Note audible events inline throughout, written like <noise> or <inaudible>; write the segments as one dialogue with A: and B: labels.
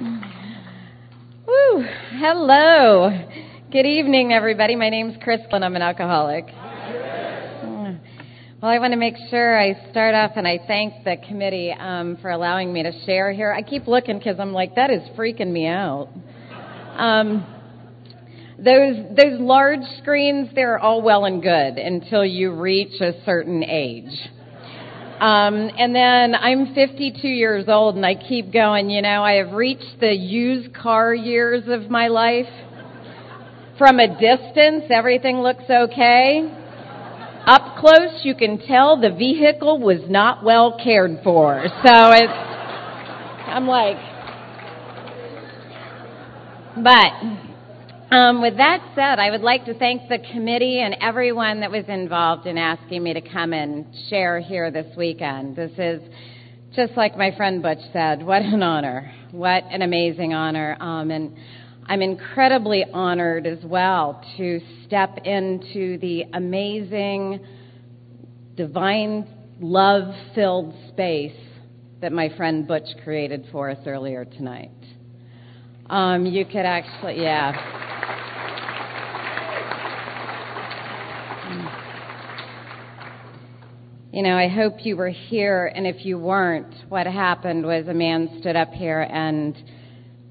A: Woo! Hello. Good evening, everybody. My name's Chris, and I'm an alcoholic. Well, I want to make sure I start off and I thank the committee um, for allowing me to share here. I keep looking because I'm like, that is freaking me out. Um, those those large screens, they're all well and good until you reach a certain age. Um, and then I'm 52 years old and I keep going, you know, I have reached the used car years of my life. From a distance, everything looks okay. Up close, you can tell the vehicle was not well cared for. So it's, I'm like, but um, with that said, I would like to thank the committee and everyone that was involved in asking me to come and share here this weekend. This is just like my friend Butch said, what an honor. What an amazing honor. Um, and I'm incredibly honored as well to step into the amazing, divine, love filled space that my friend Butch created for us earlier tonight. Um, you could actually, yeah. You know, I hope you were here, and if you weren't, what happened was a man stood up here and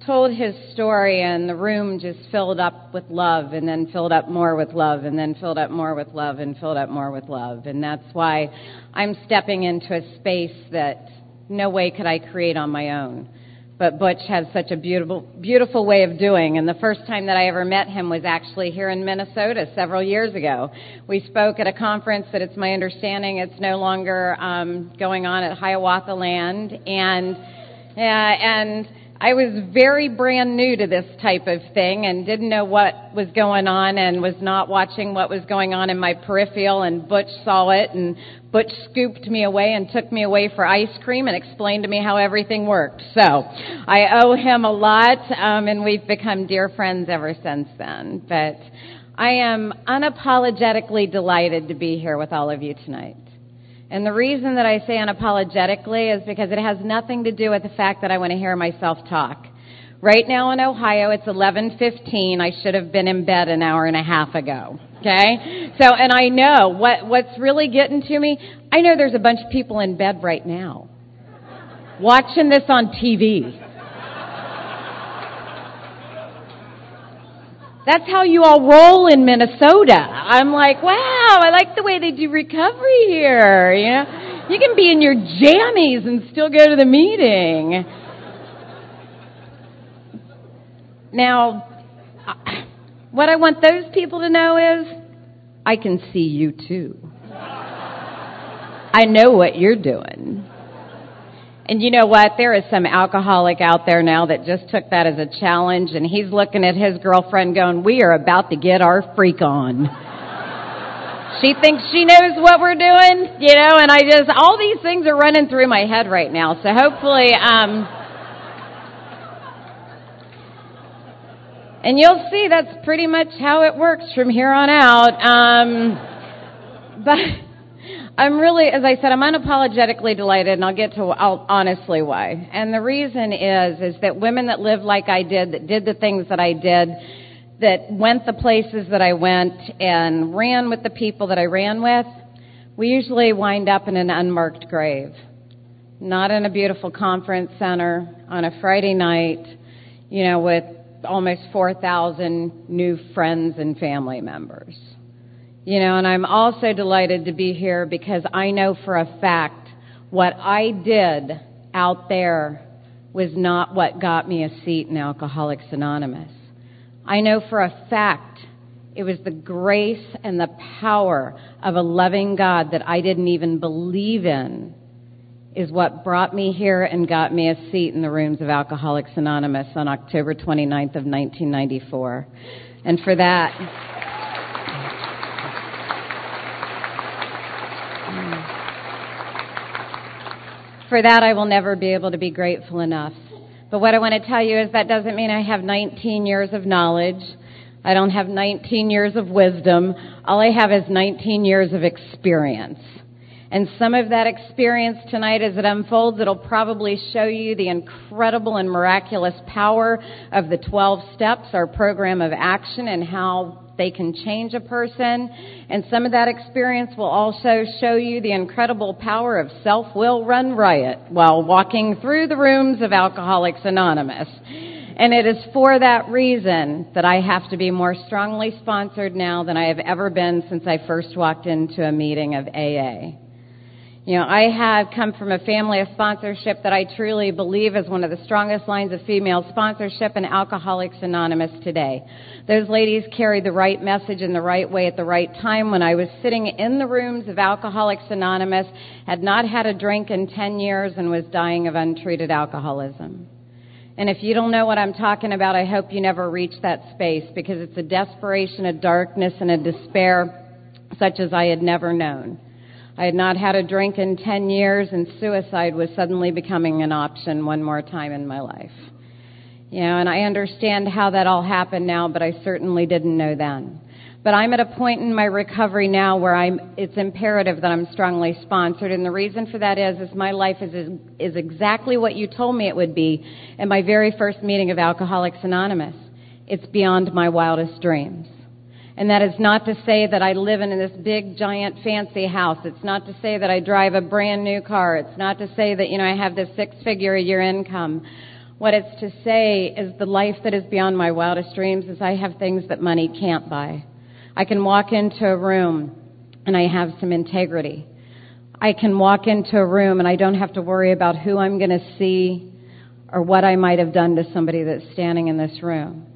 A: told his story, and the room just filled up with love, and then filled up more with love, and then filled up more with love, and filled up more with love. And that's why I'm stepping into a space that no way could I create on my own but Butch has such a beautiful, beautiful way of doing. And the first time that I ever met him was actually here in Minnesota several years ago. We spoke at a conference that it's my understanding it's no longer um, going on at Hiawatha Land, and uh, and I was very brand new to this type of thing and didn't know what was going on and was not watching what was going on in my peripheral and Butch saw it and Butch scooped me away and took me away for ice cream and explained to me how everything worked. So I owe him a lot um, and we've become dear friends ever since then. But I am unapologetically delighted to be here with all of you tonight. And the reason that I say unapologetically is because it has nothing to do with the fact that I want to hear myself talk. Right now in Ohio, it's 11:15. I should have been in bed an hour and a half ago. Okay? So, and I know what what's really getting to me. I know there's a bunch of people in bed right now watching this on TV. That's how you all roll in Minnesota. I'm like, wow, I like the way they do recovery here. You know, you can be in your jammies and still go to the meeting. Now, uh, what I want those people to know is, I can see you too. I know what you're doing. And you know what? There is some alcoholic out there now that just took that as a challenge and he's looking at his girlfriend going, we are about to get our freak on. <laughs> she thinks she knows what we're doing, you know, and I just, all these things are running through my head right now. So hopefully, um, and you'll see that's pretty much how it works from here on out. Um, <laughs> but, I'm really, as I said, I'm unapologetically delighted, and I'll get to I'll, honestly why. And the reason is, is that women that lived like I did, that did the things that I did, that went the places that I went, and ran with the people that I ran with, we usually wind up in an unmarked grave. Not in a beautiful conference center on a Friday night, you know, with almost 4,000 new friends and family members. You know, and I'm also delighted to be here because I know for a fact what I did out there was not what got me a seat in Alcoholics Anonymous. I know for a fact it was the grace and the power of a loving God that I didn't even believe in is what brought me here and got me a seat in the rooms of Alcoholics Anonymous on October 29th of 1994. And for that, For that, I will never be able to be grateful enough. But what I want to tell you is that doesn't mean I have 19 years of knowledge. I don't have 19 years of wisdom. All I have is 19 years of experience. And some of that experience tonight as it unfolds, it'll probably show you the incredible and miraculous power of the 12 steps, our program of action and how they can change a person. And some of that experience will also show you the incredible power of self-will run riot while walking through the rooms of Alcoholics Anonymous. And it is for that reason that I have to be more strongly sponsored now than I have ever been since I first walked into a meeting of AA. You know, I have come from a family of sponsorship that I truly believe is one of the strongest lines of female sponsorship in Alcoholics Anonymous today. Those ladies carried the right message in the right way at the right time when I was sitting in the rooms of Alcoholics Anonymous, had not had a drink in 10 years and was dying of untreated alcoholism. And if you don't know what I'm talking about, I hope you never reach that space because it's a desperation, a darkness, and a despair such as I had never known. I had not had a drink in 10 years, and suicide was suddenly becoming an option one more time in my life. You know, and I understand how that all happened now, but I certainly didn't know then. But I'm at a point in my recovery now where I'm, it's imperative that I'm strongly sponsored. And the reason for that is, is my life is, is exactly what you told me it would be in my very first meeting of Alcoholics Anonymous. It's beyond my wildest dreams. And that is not to say that I live in this big, giant, fancy house. It's not to say that I drive a brand new car. It's not to say that, you know, I have this six figure a year income. What it's to say is the life that is beyond my wildest dreams is I have things that money can't buy. I can walk into a room and I have some integrity. I can walk into a room and I don't have to worry about who I'm going to see or what I might have done to somebody that's standing in this room.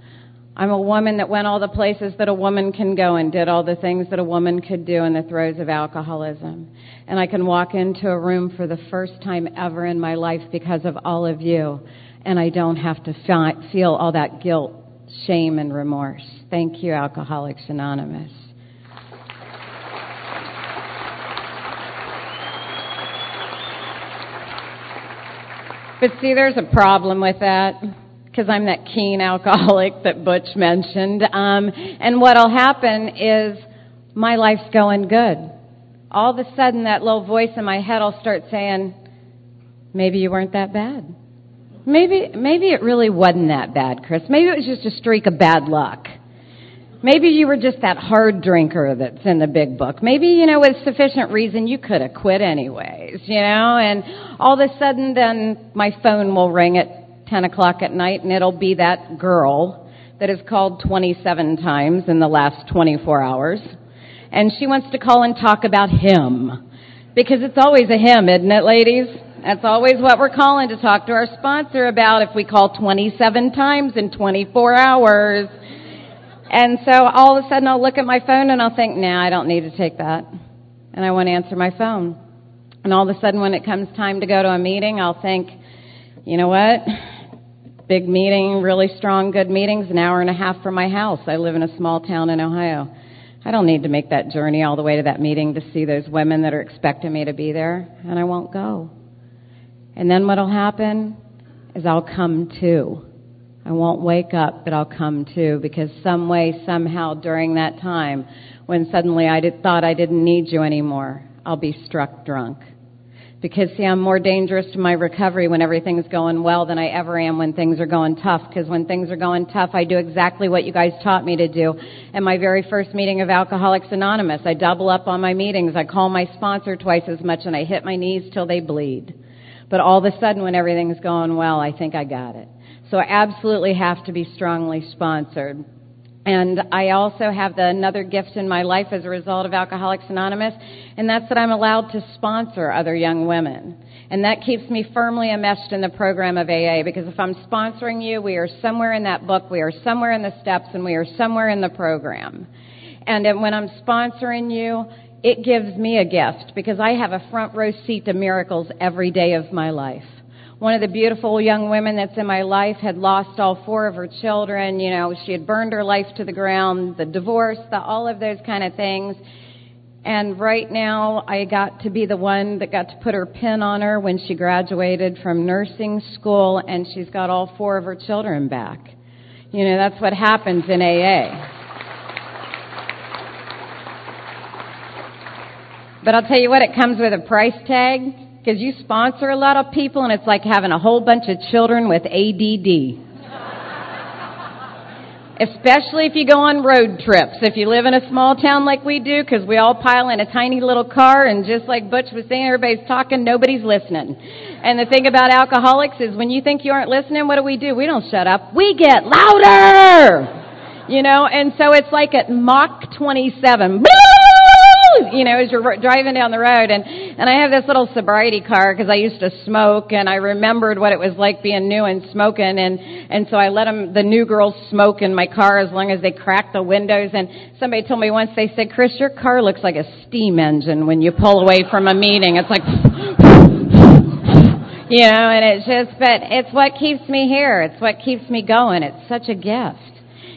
A: I'm a woman that went all the places that a woman can go and did all the things that a woman could do in the throes of alcoholism. And I can walk into a room for the first time ever in my life because of all of you. And I don't have to feel all that guilt, shame, and remorse. Thank you, Alcoholics Anonymous. But see, there's a problem with that because I'm that keen alcoholic that Butch mentioned. Um, and what'll happen is my life's going good. All of a sudden, that little voice in my head will start saying, "Maybe you weren't that bad. Maybe, maybe it really wasn't that bad, Chris. Maybe it was just a streak of bad luck." Maybe you were just that hard drinker that's in the big book. Maybe, you know, with sufficient reason you could have quit anyways, you know, and all of a sudden then my phone will ring at 10 o'clock at night, and it'll be that girl that has called 27 times in the last 24 hours. And she wants to call and talk about him. Because it's always a him, isn't it, ladies? That's always what we're calling to talk to our sponsor about if we call 27 times in 24 hours. And so all of a sudden I'll look at my phone and I'll think, nah, I don't need to take that. And I won't answer my phone. And all of a sudden when it comes time to go to a meeting, I'll think, you know what? Big meeting, really strong, good meetings, an hour and a half from my house. I live in a small town in Ohio. I don't need to make that journey all the way to that meeting to see those women that are expecting me to be there, and I won't go. And then what'll happen is I'll come to. I won't wake up, but I'll come to because some way, somehow during that time, when suddenly I did, thought I didn't need you anymore, I'll be struck drunk. Because, see, I'm more dangerous to my recovery when everything's going well than I ever am when things are going tough. Because when things are going tough, I do exactly what you guys taught me to do. In my very first meeting of Alcoholics Anonymous, I double up on my meetings. I call my sponsor twice as much and I hit my knees till they bleed. But all of a sudden, when everything's going well, I think I got it. So I absolutely have to be strongly sponsored. And I also have the, another gift in my life as a result of Alcoholics Anonymous, and that's that I'm allowed to sponsor other young women. And that keeps me firmly enmeshed in the program of AA because if I'm sponsoring you, we are somewhere in that book, we are somewhere in the steps, and we are somewhere in the program. And when I'm sponsoring you, it gives me a gift because I have a front row seat to miracles every day of my life one of the beautiful young women that's in my life had lost all four of her children. You know, she had burned her life to the ground, the divorce, the, all of those kind of things. And right now, I got to be the one that got to put her pin on her when she graduated from nursing school, and she's got all four of her children back. You know, that's what happens in AA. But I'll tell you what, it comes with a price tag because you sponsor a lot of people and it's like having a whole bunch of children with ADD. Especially if you go on road trips. If you live in a small town like we do, because we all pile in a tiny little car, and just like Butch was saying, everybody's talking, nobody's listening. And the thing about alcoholics is when you think you aren't listening, what do we do? We don't shut up. We get louder! You know, and so it's like at Mach 27 you know, as you're driving down the road. And, and I have this little sobriety car because I used to smoke and I remembered what it was like being new and smoking. And, and so I let them, the new girls smoke in my car as long as they cracked the windows. And somebody told me once, they said, Chris, your car looks like a steam engine when you pull away from a meeting. It's like, you know, and it's just, but it's what keeps me here. It's what keeps me going. It's such a gift.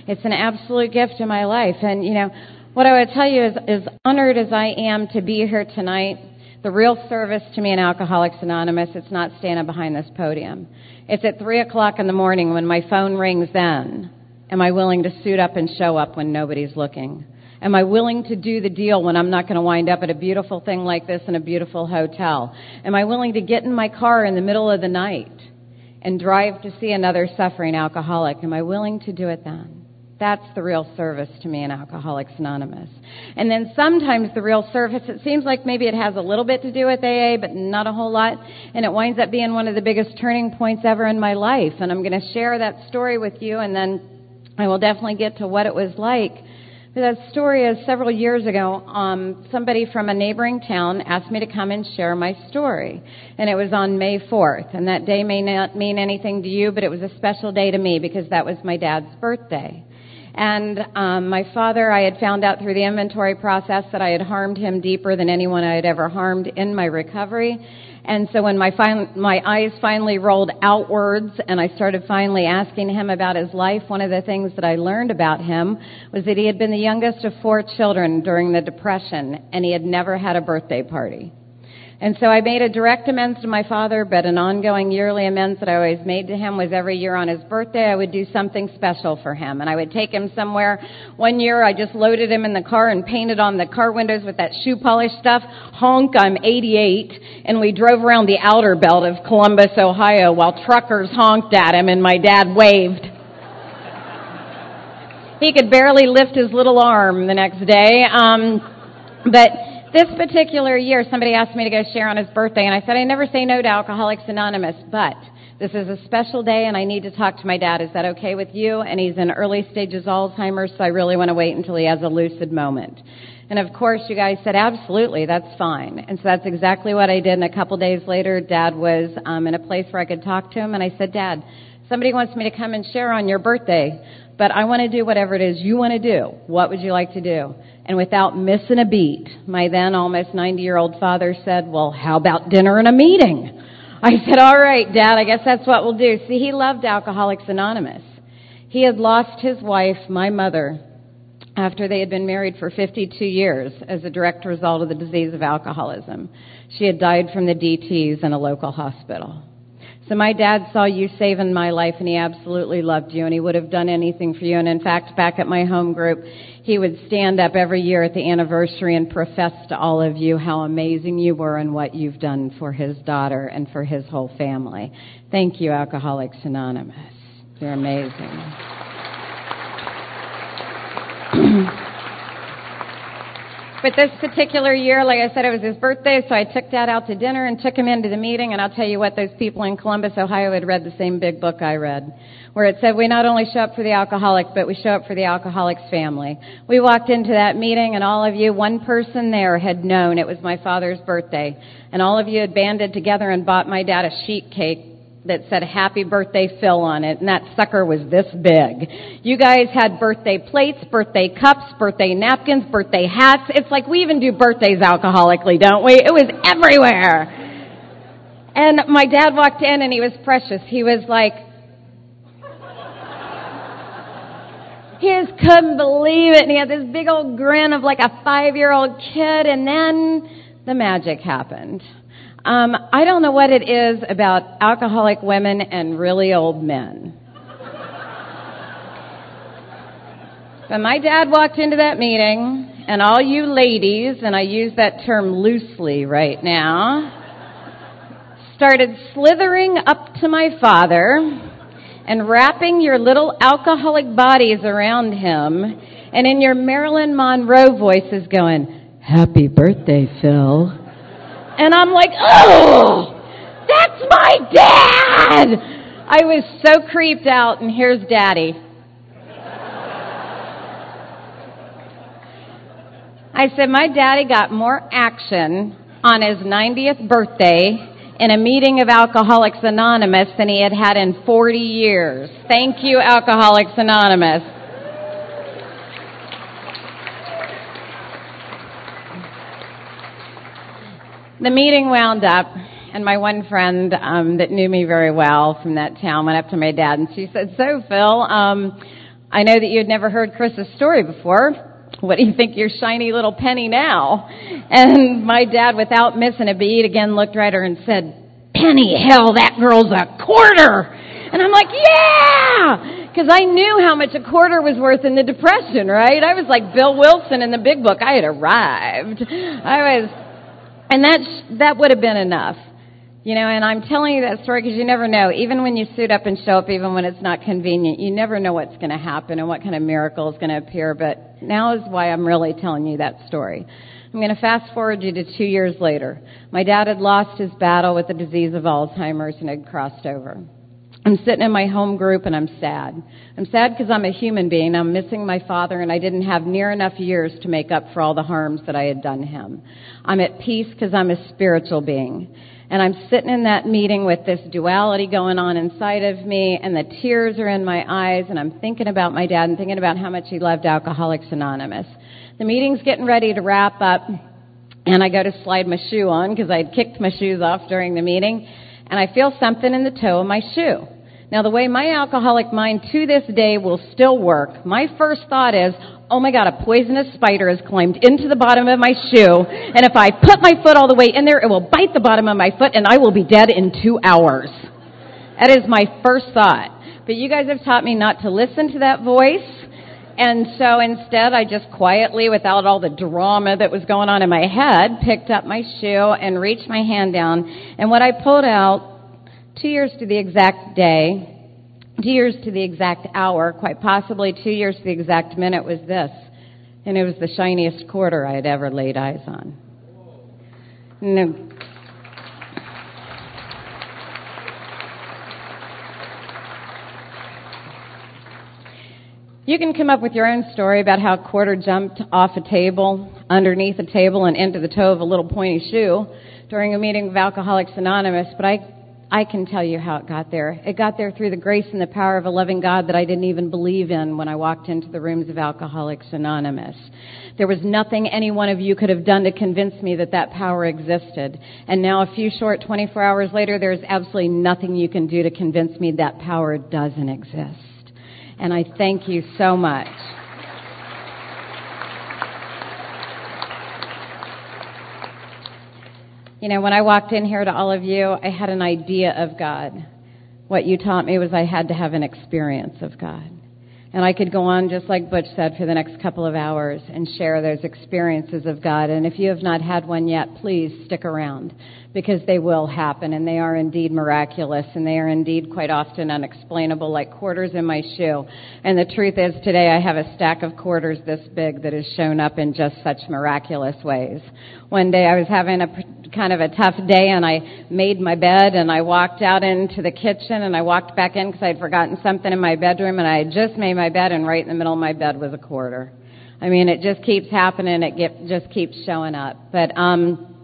A: It's an absolute gift in my life. And, you know, what I would tell you is, as honored as I am to be here tonight, the real service to me in Alcoholics Anonymous, it's not standing behind this podium. It's at three o'clock in the morning when my phone rings then. Am I willing to suit up and show up when nobody's looking? Am I willing to do the deal when I'm not going to wind up at a beautiful thing like this in a beautiful hotel? Am I willing to get in my car in the middle of the night and drive to see another suffering alcoholic? Am I willing to do it then? That's the real service to me in Alcoholics Anonymous. And then sometimes the real service, it seems like maybe it has a little bit to do with AA, but not a whole lot. And it winds up being one of the biggest turning points ever in my life. And I'm going to share that story with you and then I will definitely get to what it was like. But that story is several years ago. Um, somebody from a neighboring town asked me to come and share my story, and it was on May 4th. And that day may not mean anything to you, but it was a special day to me because that was my dad's birthday. And um, my father, I had found out through the inventory process that I had harmed him deeper than anyone I had ever harmed in my recovery. And so when my, fin- my eyes finally rolled outwards and I started finally asking him about his life, one of the things that I learned about him was that he had been the youngest of four children during the Depression and he had never had a birthday party. And so I made a direct amends to my father, but an ongoing yearly amends that I always made to him was every year on his birthday I would do something special for him. And I would take him somewhere. One year I just loaded him in the car and painted on the car windows with that shoe polish stuff. Honk, I'm 88. And we drove around the outer belt of Columbus, Ohio while truckers honked at him and my dad waved. he could barely lift his little arm the next day. Um, but this particular year, somebody asked me to go share on his birthday, and I said, I never say no to Alcoholics Anonymous, but this is a special day, and I need to talk to my dad. Is that okay with you? And he's in early stages Alzheimer's, so I really want to wait until he has a lucid moment. And of course, you guys said, absolutely, that's fine. And so that's exactly what I did. And a couple days later, Dad was um, in a place where I could talk to him, and I said, Dad, somebody wants me to come and share on your birthday, but I want to do whatever it is you want to do. What would you like to do? And without missing a beat, my then almost 90 year old father said, well, how about dinner and a meeting? I said, all right, dad, I guess that's what we'll do. See, he loved Alcoholics Anonymous. He had lost his wife, my mother, after they had been married for 52 years as a direct result of the disease of alcoholism. She had died from the DTs in a local hospital. So my dad saw you saving my life and he absolutely loved you and he would have done anything for you. And in fact, back at my home group, he would stand up every year at the anniversary and profess to all of you how amazing you were and what you've done for his daughter and for his whole family. Thank you, Alcoholics Anonymous. You're amazing. <clears throat> But this particular year, like I said, it was his birthday, so I took Dad out to dinner and took him into the meeting. And I'll tell you what, those people in Columbus, Ohio had read the same big book I read, where it said we not only show up for the alcoholic, but we show up for the alcoholic's family. We walked into that meeting, and all of you, one person there had known it was my father's birthday. And all of you had banded together and bought my dad a sheet cake that said happy birthday Phil on it and that sucker was this big. You guys had birthday plates, birthday cups, birthday napkins, birthday hats. It's like we even do birthdays alcoholically, don't we? It was everywhere. And my dad walked in and he was precious. He was like, he just couldn't believe it and he had this big old grin of like a five year old kid and then the magic happened. Um, I don't know what it is about alcoholic women and really old men. but my dad walked into that meeting, and all you ladies, and I use that term loosely right now, started slithering up to my father and wrapping your little alcoholic bodies around him, and in your Marilyn Monroe voices going, Happy birthday, Phil. And I'm like, oh, that's my dad! I was so creeped out, and here's daddy. I said, my daddy got more action on his 90th birthday in a meeting of Alcoholics Anonymous than he had had in 40 years. Thank you, Alcoholics Anonymous. The meeting wound up, and my one friend um, that knew me very well from that town went up to my dad and she said, "So, Phil, um, I know that you had never heard Chris's story before. What do you think your shiny little penny now?" And my dad, without missing a beat, again looked right at her and said, "Penny, hell, that girl's a quarter." And I'm like, "Yeah." Because I knew how much a quarter was worth in the Depression, right? I was like Bill Wilson in the big book. I had arrived. I was and that, that would have been enough. You know, and I'm telling you that story because you never know. Even when you suit up and show up, even when it's not convenient, you never know what's going to happen and what kind of miracle is going to appear. But now is why I'm really telling you that story. I'm going to fast forward you to two years later. My dad had lost his battle with the disease of Alzheimer's and had crossed over. I'm sitting in my home group and I'm sad. I'm sad because I'm a human being. I'm missing my father and I didn't have near enough years to make up for all the harms that I had done him. I'm at peace because I'm a spiritual being. And I'm sitting in that meeting with this duality going on inside of me and the tears are in my eyes and I'm thinking about my dad and thinking about how much he loved Alcoholics Anonymous. The meeting's getting ready to wrap up and I go to slide my shoe on because I'd kicked my shoes off during the meeting and I feel something in the toe of my shoe. Now, the way my alcoholic mind to this day will still work, my first thought is, oh my God, a poisonous spider has climbed into the bottom of my shoe, and if I put my foot all the way in there, it will bite the bottom of my foot, and I will be dead in two hours. That is my first thought. But you guys have taught me not to listen to that voice. And so instead, I just quietly, without all the drama that was going on in my head, picked up my shoe and reached my hand down. And what I pulled out two years to the exact day, two years to the exact hour, quite possibly two years to the exact minute was this. And it was the shiniest quarter I had ever laid eyes on. No. You can come up with your own story about how a quarter jumped off a table, underneath a table, and into the toe of a little pointy shoe during a meeting of Alcoholics Anonymous, but I I can tell you how it got there. It got there through the grace and the power of a loving God that I didn't even believe in when I walked into the rooms of Alcoholics Anonymous. There was nothing any one of you could have done to convince me that that power existed. And now a few short 24 hours later, there's absolutely nothing you can do to convince me that power doesn't exist. And I thank you so much. You know, when I walked in here to all of you, I had an idea of God. What you taught me was I had to have an experience of God. And I could go on, just like Butch said, for the next couple of hours and share those experiences of God. And if you have not had one yet, please stick around because they will happen and they are indeed miraculous and they are indeed quite often unexplainable, like quarters in my shoe. And the truth is, today I have a stack of quarters this big that has shown up in just such miraculous ways. One day I was having a kind of a tough day and I made my bed and I walked out into the kitchen and I walked back in because I'd forgotten something in my bedroom and I had just made my bed and right in the middle of my bed was a quarter. I mean, it just keeps happening. It get, just keeps showing up. But, um,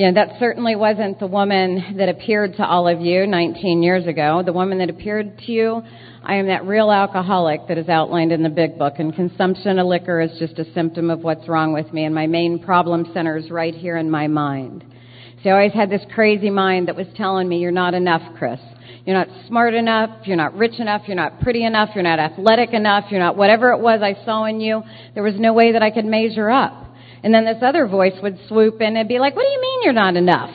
A: you know, that certainly wasn't the woman that appeared to all of you 19 years ago. The woman that appeared to you, I am that real alcoholic that is outlined in the big book, and consumption of liquor is just a symptom of what's wrong with me, and my main problem centers right here in my mind. So I always had this crazy mind that was telling me, you're not enough, Chris. You're not smart enough. You're not rich enough. You're not pretty enough. You're not athletic enough. You're not whatever it was I saw in you. There was no way that I could measure up. And then this other voice would swoop in and be like, what do you mean you're not enough?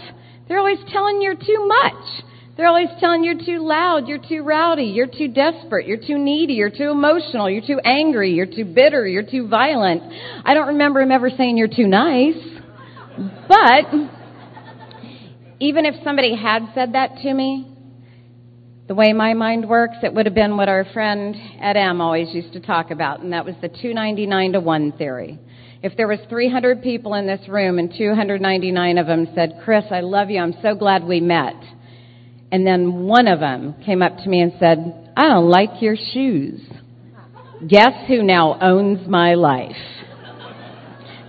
A: They're always telling you're too much. They're always telling you you're too loud, you're too rowdy, you're too desperate, you're too needy, you're too emotional, you're too angry, you're too bitter, you're too violent. I don't remember him ever saying you're too nice. But even if somebody had said that to me, the way my mind works, it would have been what our friend Ed M always used to talk about, and that was the 299 to 1 theory. If there was 300 people in this room and 299 of them said, Chris, I love you, I'm so glad we met and then one of them came up to me and said, I don't like your shoes. Guess who now owns my life?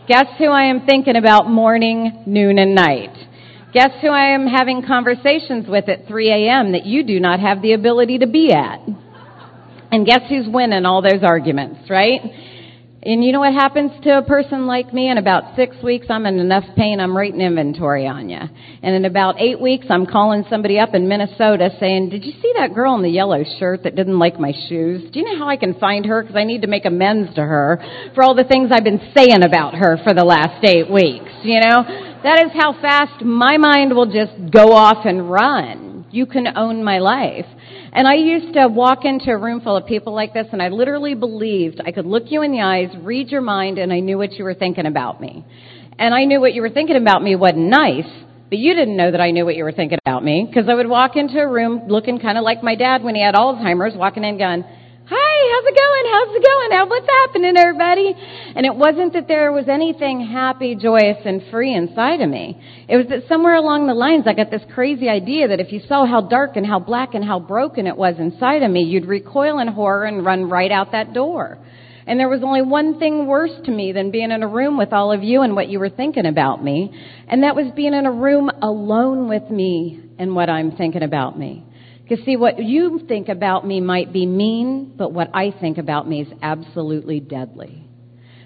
A: Guess who I am thinking about morning, noon, and night? Guess who I am having conversations with at 3 a.m. that you do not have the ability to be at? And guess who's winning all those arguments, right? And you know what happens to a person like me? In about six weeks, I'm in enough pain, I'm writing inventory on you. And in about eight weeks, I'm calling somebody up in Minnesota saying, did you see that girl in the yellow shirt that didn't like my shoes? Do you know how I can find her? Because I need to make amends to her for all the things I've been saying about her for the last eight weeks, you know? That is how fast my mind will just go off and run. You can own my life. And I used to walk into a room full of people like this, and I literally believed I could look you in the eyes, read your mind, and I knew what you were thinking about me. And I knew what you were thinking about me wasn't nice, but you didn't know that I knew what you were thinking about me, because I would walk into a room looking kind of like my dad when he had Alzheimer's, walking in going, how's it going? How's it going? How, what's happening, everybody? And it wasn't that there was anything happy, joyous, and free inside of me. It was that somewhere along the lines I got this crazy idea that if you saw how dark and how black and how broken it was inside of me, you'd recoil in horror and run right out that door. And there was only one thing worse to me than being in a room with all of you and what you were thinking about me. And that was being in a room alone with me and what I'm thinking about me. Because see, what you think about me might be mean, but what I think about me is absolutely deadly.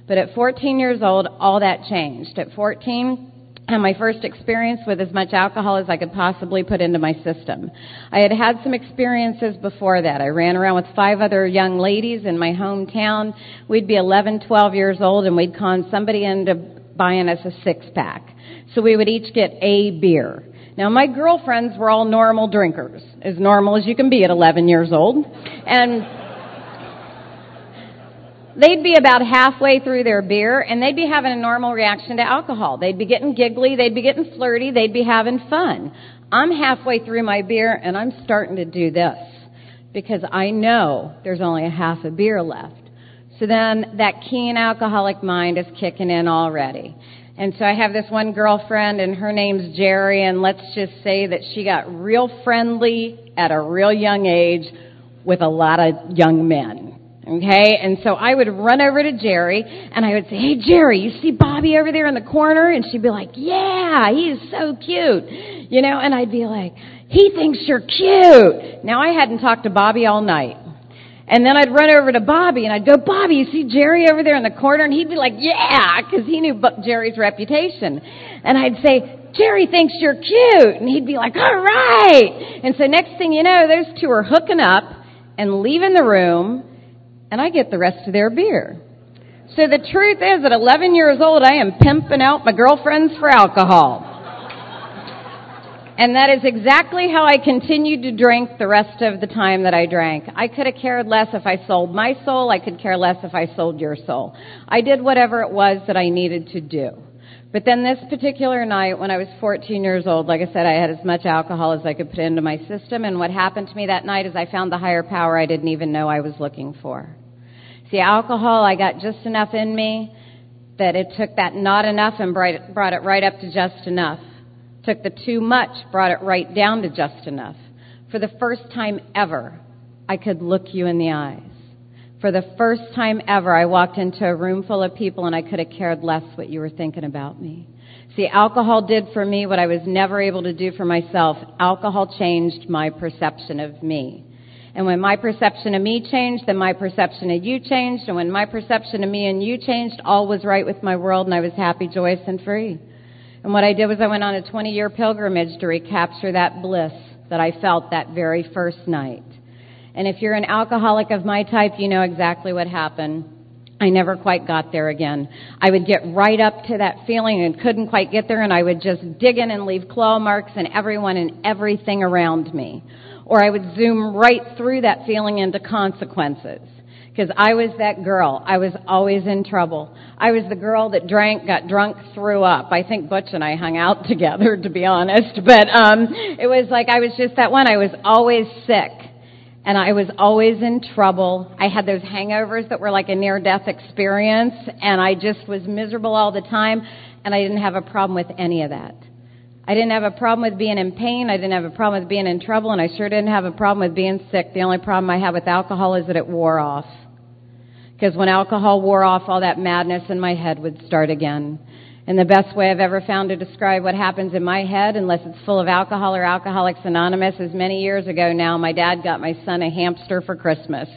A: But at 14 years old, all that changed. At 14, I had my first experience with as much alcohol as I could possibly put into my system. I had had some experiences before that. I ran around with five other young ladies in my hometown. We'd be 11, 12 years old, and we'd con somebody into buying us a six pack. So we would each get a beer. Now, my girlfriends were all normal drinkers, as normal as you can be at 11 years old. And they'd be about halfway through their beer and they'd be having a normal reaction to alcohol. They'd be getting giggly, they'd be getting flirty, they'd be having fun. I'm halfway through my beer and I'm starting to do this because I know there's only a half a beer left. So then that keen alcoholic mind is kicking in already. And so I have this one girlfriend and her name's Jerry and let's just say that she got real friendly at a real young age with a lot of young men. Okay, and so I would run over to Jerry and I would say, Hey Jerry, you see Bobby over there in the corner? And she'd be like, Yeah, he is so cute. You know, and I'd be like, He thinks you're cute. Now I hadn't talked to Bobby all night. And then I'd run over to Bobby and I'd go, Bobby, you see Jerry over there in the corner? And he'd be like, yeah, because he knew Jerry's reputation. And I'd say, Jerry thinks you're cute. And he'd be like, all right. And so next thing you know, those two are hooking up and leaving the room and I get the rest of their beer. So the truth is at 11 years old, I am pimping out my girlfriends for alcohol. And that is exactly how I continued to drink the rest of the time that I drank. I could have cared less if I sold my soul. I could care less if I sold your soul. I did whatever it was that I needed to do. But then this particular night when I was 14 years old, like I said, I had as much alcohol as I could put into my system. And what happened to me that night is I found the higher power I didn't even know I was looking for. See, alcohol, I got just enough in me that it took that not enough and brought it right up to just enough. Took the too much, brought it right down to just enough. For the first time ever, I could look you in the eyes. For the first time ever, I walked into a room full of people and I could have cared less what you were thinking about me. See, alcohol did for me what I was never able to do for myself. Alcohol changed my perception of me. And when my perception of me changed, then my perception of you changed. And when my perception of me and you changed, all was right with my world and I was happy, joyous, and free. And what I did was I went on a 20 year pilgrimage to recapture that bliss that I felt that very first night. And if you're an alcoholic of my type, you know exactly what happened. I never quite got there again. I would get right up to that feeling and couldn't quite get there and I would just dig in and leave claw marks in everyone and everything around me. Or I would zoom right through that feeling into consequences. Because I was that girl. I was always in trouble. I was the girl that drank, got drunk, threw up. I think Butch and I hung out <laughs> together, to be honest. But, um, it was like I was just that one. I was always sick and I was always in trouble. I had those hangovers that were like a near death experience and I just was miserable all the time and I didn't have a problem with any of that. I didn't have a problem with being in pain. I didn't have a problem with being in trouble and I sure didn't have a problem with being sick. The only problem I had with alcohol is that it wore off. Because when alcohol wore off, all that madness in my head would start again. And the best way I've ever found to describe what happens in my head, unless it's full of alcohol or Alcoholics Anonymous, is many years ago now, my dad got my son a hamster for Christmas.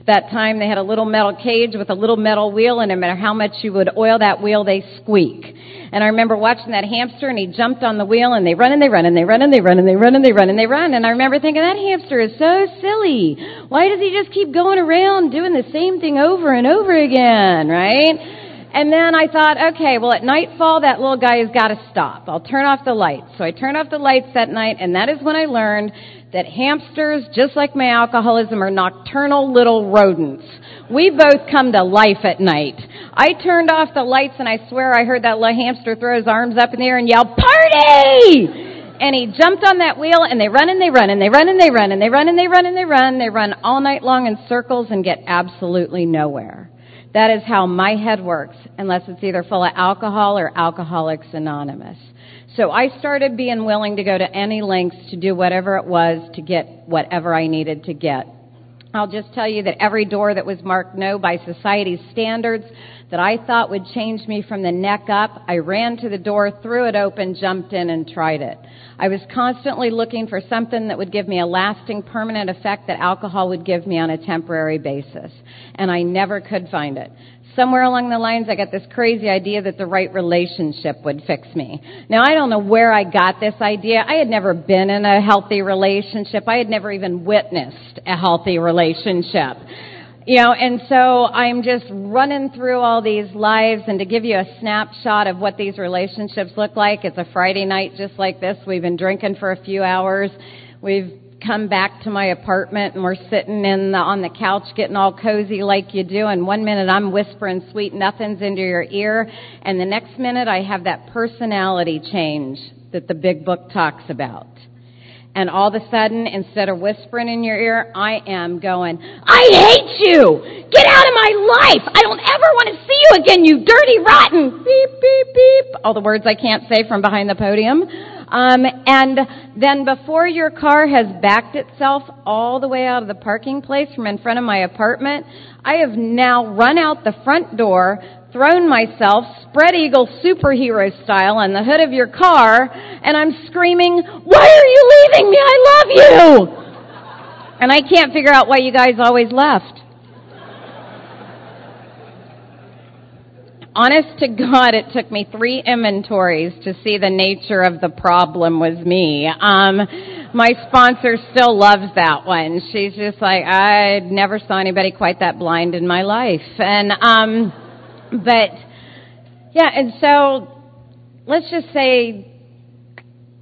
A: At that time, they had a little metal cage with a little metal wheel, and no matter how much you would oil that wheel, they squeak. And I remember watching that hamster, and he jumped on the wheel, and they run and they run and they run and they run and they run and they run and they run. And I remember thinking, that hamster is so silly. Why does he just keep going around doing the same thing over and over again, right? And then I thought, okay, well at nightfall that little guy has got to stop. I'll turn off the lights. So I turned off the lights that night and that is when I learned that hamsters, just like my alcoholism, are nocturnal little rodents. We both come to life at night. I turned off the lights and I swear I heard that little hamster throw his arms up in the air and yell, party! And he jumped on that wheel and they run and they run and they run and they run and they run and they run and they run. They run all night long in circles and get absolutely nowhere. That is how my head works, unless it's either full of alcohol or Alcoholics Anonymous. So I started being willing to go to any lengths to do whatever it was to get whatever I needed to get. I'll just tell you that every door that was marked no by society's standards that I thought would change me from the neck up, I ran to the door, threw it open, jumped in, and tried it. I was constantly looking for something that would give me a lasting, permanent effect that alcohol would give me on a temporary basis. And I never could find it somewhere along the lines I got this crazy idea that the right relationship would fix me. Now I don't know where I got this idea. I had never been in a healthy relationship. I had never even witnessed a healthy relationship. You know, and so I'm just running through all these lives and to give you a snapshot of what these relationships look like, it's a Friday night just like this. We've been drinking for a few hours. We've come back to my apartment and we're sitting in the, on the couch getting all cozy like you do and one minute I'm whispering sweet nothings into your ear and the next minute I have that personality change that the big book talks about. And all of a sudden, instead of whispering in your ear, I am going, I hate you! Get out of my life! I don't ever want to see you again, you dirty rotten! Beep, beep, beep. All the words I can't say from behind the podium. Um, and then before your car has backed itself all the way out of the parking place from in front of my apartment, I have now run out the front door, thrown myself spread eagle superhero style on the hood of your car, and I'm screaming, why are you leaving me? I love you! And I can't figure out why you guys always left. Honest to God, it took me three inventories to see the nature of the problem was me. Um, my sponsor still loves that one. She's just like, I never saw anybody quite that blind in my life. And, um, but, yeah, and so, let's just say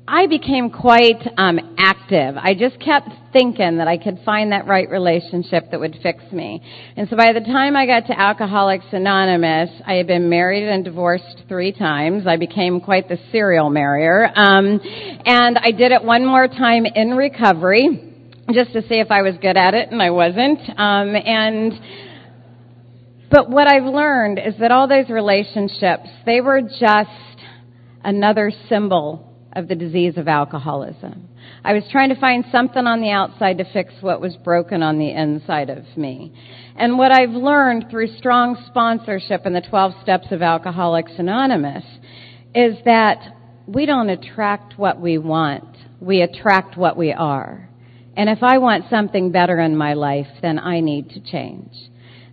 A: I became quite um, active. I just kept thinking that I could find that right relationship that would fix me. And so by the time I got to Alcoholics Anonymous, I had been married and divorced three times. I became quite the serial marrier. Um, and I did it one more time in recovery just to see if I was good at it, and I wasn't. Um, and but what I've learned is that all those relationships, they were just another symbol of the disease of alcoholism. I was trying to find something on the outside to fix what was broken on the inside of me. And what I've learned through strong sponsorship in the 12 steps of Alcoholics Anonymous is that we don't attract what we want. We attract what we are. And if I want something better in my life, then I need to change.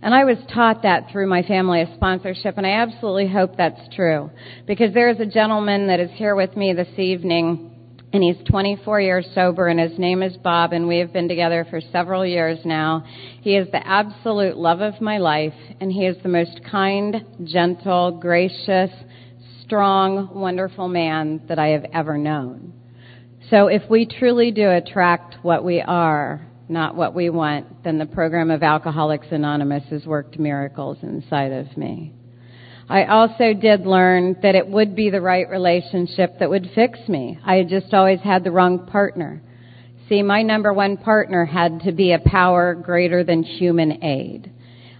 A: And I was taught that through my family of sponsorship, and I absolutely hope that's true. Because there is a gentleman that is here with me this evening, and he's 24 years sober and his name is Bob and we have been together for several years now. He is the absolute love of my life and he is the most kind, gentle, gracious, strong, wonderful man that I have ever known. So if we truly do attract what we are, not what we want, then the program of Alcoholics Anonymous has worked miracles inside of me. I also did learn that it would be the right relationship that would fix me. I had just always had the wrong partner. See, my number one partner had to be a power greater than human aid.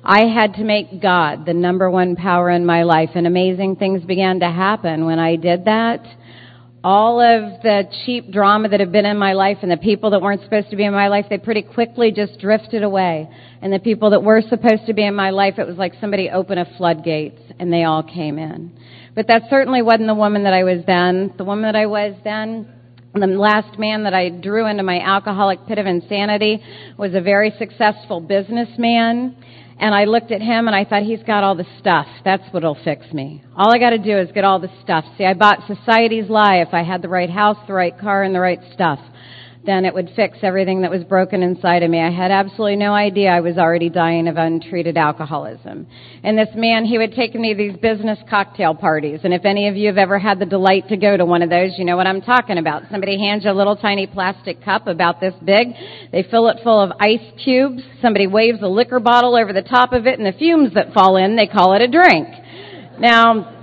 A: I had to make God the number one power in my life and amazing things began to happen when I did that all of the cheap drama that had been in my life and the people that weren't supposed to be in my life, they pretty quickly just drifted away. And the people that were supposed to be in my life, it was like somebody opened a floodgates and they all came in. But that certainly wasn't the woman that I was then. The woman that I was then, the last man that I drew into my alcoholic pit of insanity was a very successful businessman. And I looked at him and I thought, he's got all the stuff. That's what'll fix me. All I gotta do is get all the stuff. See, I bought Society's Lie if I had the right house, the right car, and the right stuff then it would fix everything that was broken inside of me. I had absolutely no idea I was already dying of untreated alcoholism. And this man, he would take me to these business cocktail parties. And if any of you have ever had the delight to go to one of those, you know what I'm talking about. Somebody hands you a little tiny plastic cup about this big. They fill it full of ice cubes. Somebody waves a liquor bottle over the top of it and the fumes that fall in, they call it a drink. Now,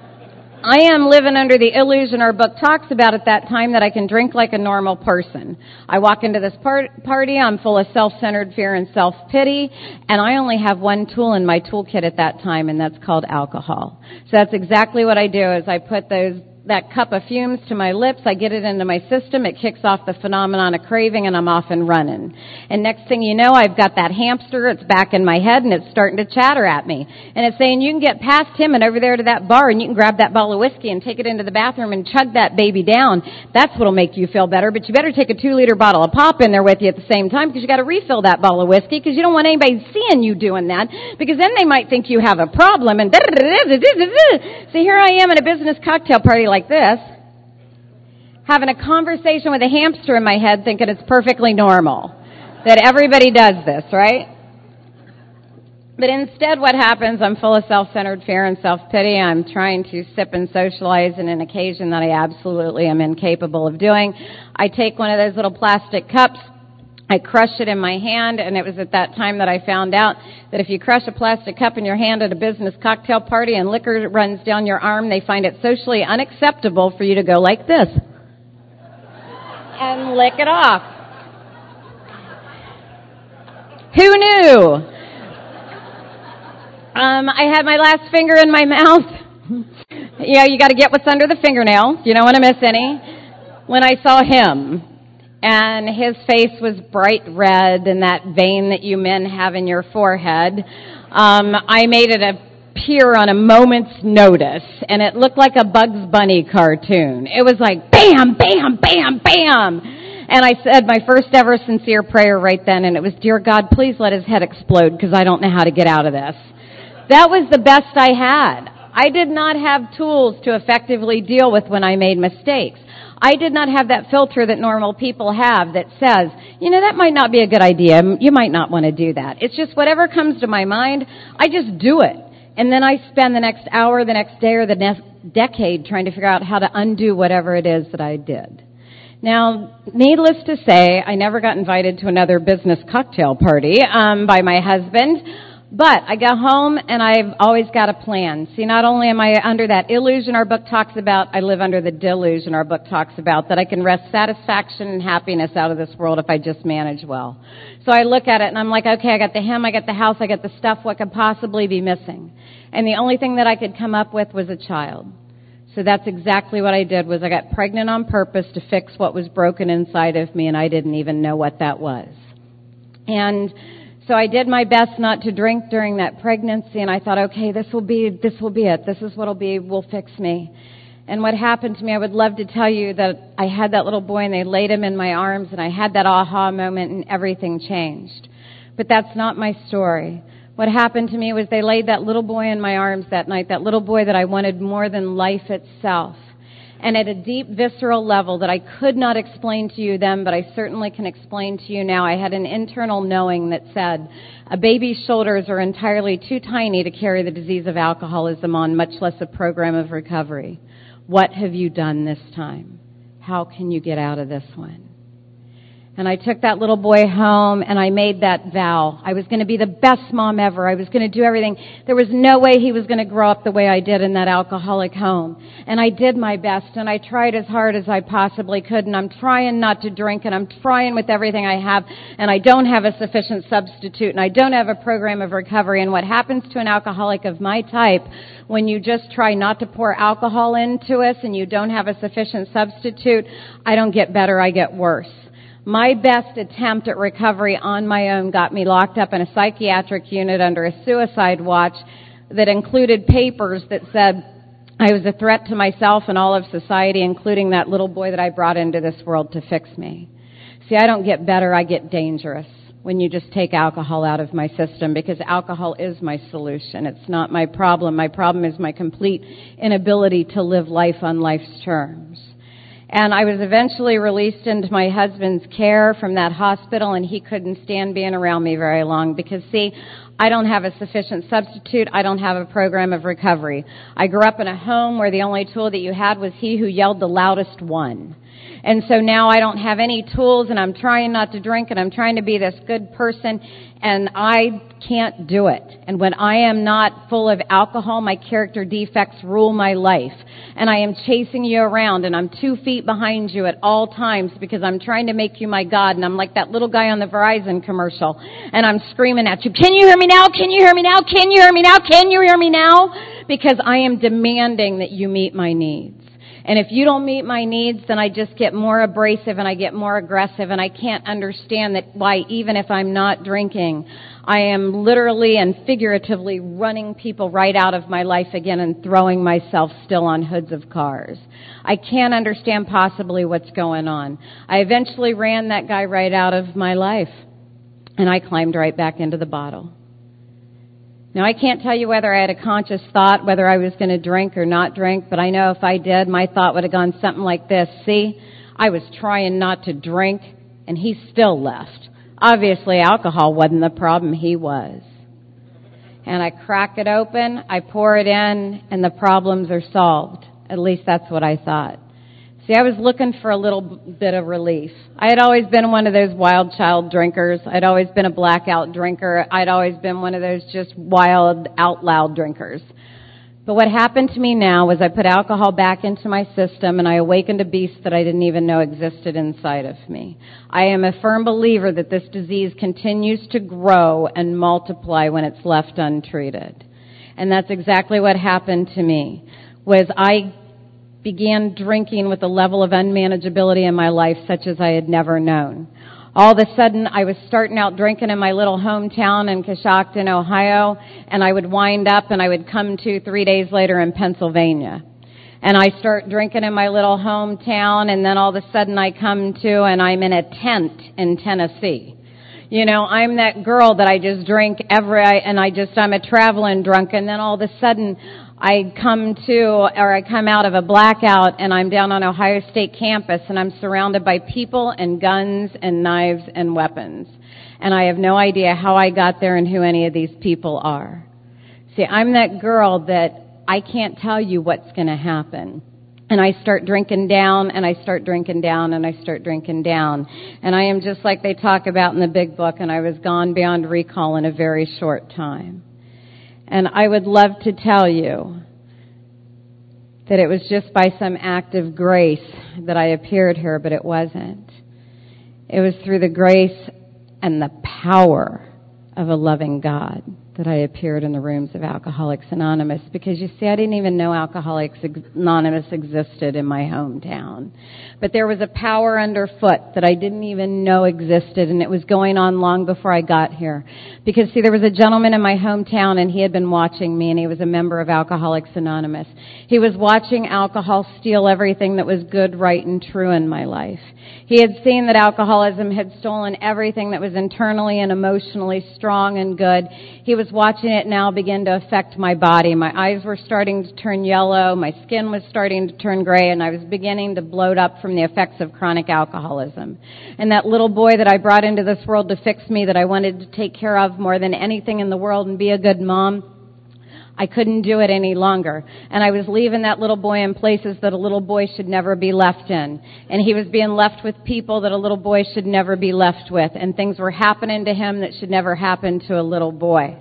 A: I am living under the illusion our book talks about at that time that I can drink like a normal person. I walk into this part- party, I'm full of self-centered fear and self-pity, and I only have one tool in my toolkit at that time, and that's called alcohol. So that's exactly what I do is I put those that cup of fumes to my lips. I get it into my system. It kicks off the phenomenon of craving and I'm off and running. And next thing you know, I've got that hamster. It's back in my head and it's starting to chatter at me. And it's saying you can get past him and over there to that bar and you can grab that bottle of whiskey and take it into the bathroom and chug that baby down. That's what'll make you feel better. But you better take a two liter bottle of pop in there with you at the same time because you got to refill that bottle of whiskey because you don't want anybody seeing you doing that because then they might think you have a problem and <laughs> so here I am at a business cocktail party like this, having a conversation with a hamster in my head thinking it's perfectly normal. That everybody does this, right? But instead what happens, I'm full of self-centered fear and self-pity. I'm trying to sip and socialize in an occasion that I absolutely am incapable of doing. I take one of those little plastic cups, I crush it in my hand, and it was at that time that I found out that if you crush a plastic cup in your hand at a business cocktail party and liquor runs down your arm, they find it socially unacceptable for you to go like this and lick it off. Who knew? Um, I had my last finger in my mouth. <laughs> yeah, you got to get what's under the fingernail. You don't want to miss any. When I saw him, and his face was bright red and that vein that you men have in your forehead. Um, I made it appear on a moment's notice, and it looked like a Bugs Bunny cartoon. It was like bam, bam, bam, bam. And I said my first ever sincere prayer right then, and it was, Dear God, please let his head explode because I don't know how to get out of this. That was the best I had. I did not have tools to effectively deal with when I made mistakes. I did not have that filter that normal people have that says, you know, that might not be a good idea. You might not want to do that. It's just whatever comes to my mind, I just do it. And then I spend the next hour, the next day, or the next decade trying to figure out how to undo whatever it is that I did. Now, needless to say, I never got invited to another business cocktail party um, by my husband. But I go home and I've always got a plan. See, not only am I under that illusion our book talks about, I live under the delusion our book talks about, that I can wrest satisfaction and happiness out of this world if I just manage well. So I look at it and I'm like, okay, I got the him, I got the house, I got the stuff, what could possibly be missing? And the only thing that I could come up with was a child. So that's exactly what I did was I got pregnant on purpose to fix what was broken inside of me and I didn't even know what that was. And so I did my best not to drink during that pregnancy and I thought, okay, this will be, this will be it. This is what'll be, will fix me. And what happened to me, I would love to tell you that I had that little boy and they laid him in my arms and I had that aha moment and everything changed. But that's not my story. What happened to me was they laid that little boy in my arms that night, that little boy that I wanted more than life itself. And at a deep visceral level that I could not explain to you then, but I certainly can explain to you now, I had an internal knowing that said, a baby's shoulders are entirely too tiny to carry the disease of alcoholism on, much less a program of recovery. What have you done this time? How can you get out of this one? And I took that little boy home and I made that vow. I was going to be the best mom ever. I was going to do everything. There was no way he was going to grow up the way I did in that alcoholic home. And I did my best and I tried as hard as I possibly could and I'm trying not to drink and I'm trying with everything I have and I don't have a sufficient substitute and I don't have a program of recovery. And what happens to an alcoholic of my type when you just try not to pour alcohol into us and you don't have a sufficient substitute, I don't get better, I get worse. My best attempt at recovery on my own got me locked up in a psychiatric unit under a suicide watch that included papers that said I was a threat to myself and all of society, including that little boy that I brought into this world to fix me. See, I don't get better, I get dangerous when you just take alcohol out of my system because alcohol is my solution. It's not my problem. My problem is my complete inability to live life on life's terms. And I was eventually released into my husband's care from that hospital and he couldn't stand being around me very long because see, I don't have a sufficient substitute. I don't have a program of recovery. I grew up in a home where the only tool that you had was he who yelled the loudest one. And so now I don't have any tools and I'm trying not to drink and I'm trying to be this good person and I can't do it. And when I am not full of alcohol, my character defects rule my life. And I am chasing you around and I'm two feet behind you at all times because I'm trying to make you my God. And I'm like that little guy on the Verizon commercial and I'm screaming at you, can you hear me now? Can you hear me now? Can you hear me now? Can you hear me now? Because I am demanding that you meet my needs. And if you don't meet my needs, then I just get more abrasive and I get more aggressive and I can't understand that why even if I'm not drinking, I am literally and figuratively running people right out of my life again and throwing myself still on hoods of cars. I can't understand possibly what's going on. I eventually ran that guy right out of my life and I climbed right back into the bottle. Now, I can't tell you whether I had a conscious thought whether I was going to drink or not drink, but I know if I did, my thought would have gone something like this. See, I was trying not to drink, and he still left. Obviously, alcohol wasn't the problem, he was. And I crack it open, I pour it in, and the problems are solved. At least that's what I thought. See, I was looking for a little bit of relief. I had always been one of those wild child drinkers. I'd always been a blackout drinker. I'd always been one of those just wild, out loud drinkers. But what happened to me now was I put alcohol back into my system and I awakened a beast that I didn't even know existed inside of me. I am a firm believer that this disease continues to grow and multiply when it's left untreated. And that's exactly what happened to me. Was I began drinking with a level of unmanageability in my life such as I had never known. All of a sudden, I was starting out drinking in my little hometown in Coshocton, Ohio, and I would wind up and I would come to three days later in Pennsylvania. And I start drinking in my little hometown, and then all of a sudden I come to and I'm in a tent in Tennessee. You know, I'm that girl that I just drink every, and I just, I'm a traveling drunk, and then all of a sudden I come to, or I come out of a blackout and I'm down on Ohio State campus and I'm surrounded by people and guns and knives and weapons. And I have no idea how I got there and who any of these people are. See, I'm that girl that I can't tell you what's going to happen. And I start drinking down and I start drinking down and I start drinking down. And I am just like they talk about in the big book and I was gone beyond recall in a very short time. And I would love to tell you that it was just by some act of grace that I appeared here, but it wasn't. It was through the grace and the power of a loving God that I appeared in the rooms of Alcoholics Anonymous because you see, I didn't even know Alcoholics Anonymous existed in my hometown. But there was a power underfoot that I didn't even know existed and it was going on long before I got here. Because see, there was a gentleman in my hometown and he had been watching me and he was a member of Alcoholics Anonymous. He was watching alcohol steal everything that was good, right, and true in my life. He had seen that alcoholism had stolen everything that was internally and emotionally strong and good. He was watching it now begin to affect my body. My eyes were starting to turn yellow, my skin was starting to turn gray, and I was beginning to bloat up from the effects of chronic alcoholism. And that little boy that I brought into this world to fix me, that I wanted to take care of more than anything in the world and be a good mom, I couldn't do it any longer. And I was leaving that little boy in places that a little boy should never be left in. And he was being left with people that a little boy should never be left with. And things were happening to him that should never happen to a little boy.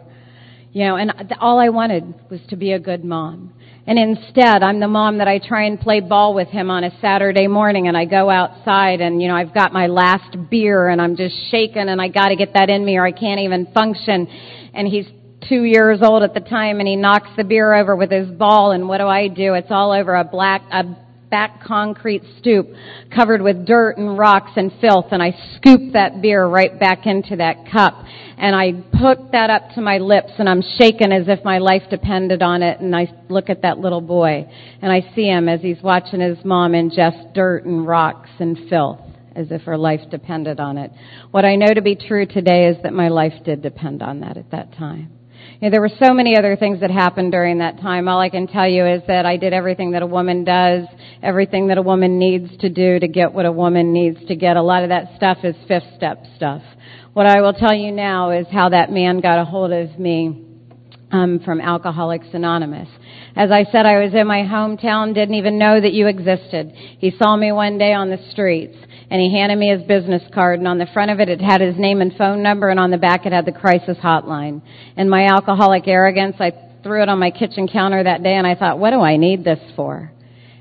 A: You know, and all I wanted was to be a good mom. And instead, I'm the mom that I try and play ball with him on a Saturday morning and I go outside and, you know, I've got my last beer and I'm just shaking and I gotta get that in me or I can't even function. And he's two years old at the time and he knocks the beer over with his ball and what do I do? It's all over a black, a back concrete stoop covered with dirt and rocks and filth and I scoop that beer right back into that cup and I put that up to my lips and I'm shaking as if my life depended on it and I look at that little boy and I see him as he's watching his mom ingest dirt and rocks and filth as if her life depended on it. What I know to be true today is that my life did depend on that at that time. There were so many other things that happened during that time. All I can tell you is that I did everything that a woman does, everything that a woman needs to do to get what a woman needs to get. A lot of that stuff is fifth step stuff. What I will tell you now is how that man got a hold of me um, from Alcoholics Anonymous. As I said, I was in my hometown, didn't even know that you existed. He saw me one day on the streets and he handed me his business card and on the front of it it had his name and phone number and on the back it had the crisis hotline. And my alcoholic arrogance, I threw it on my kitchen counter that day and I thought, what do I need this for?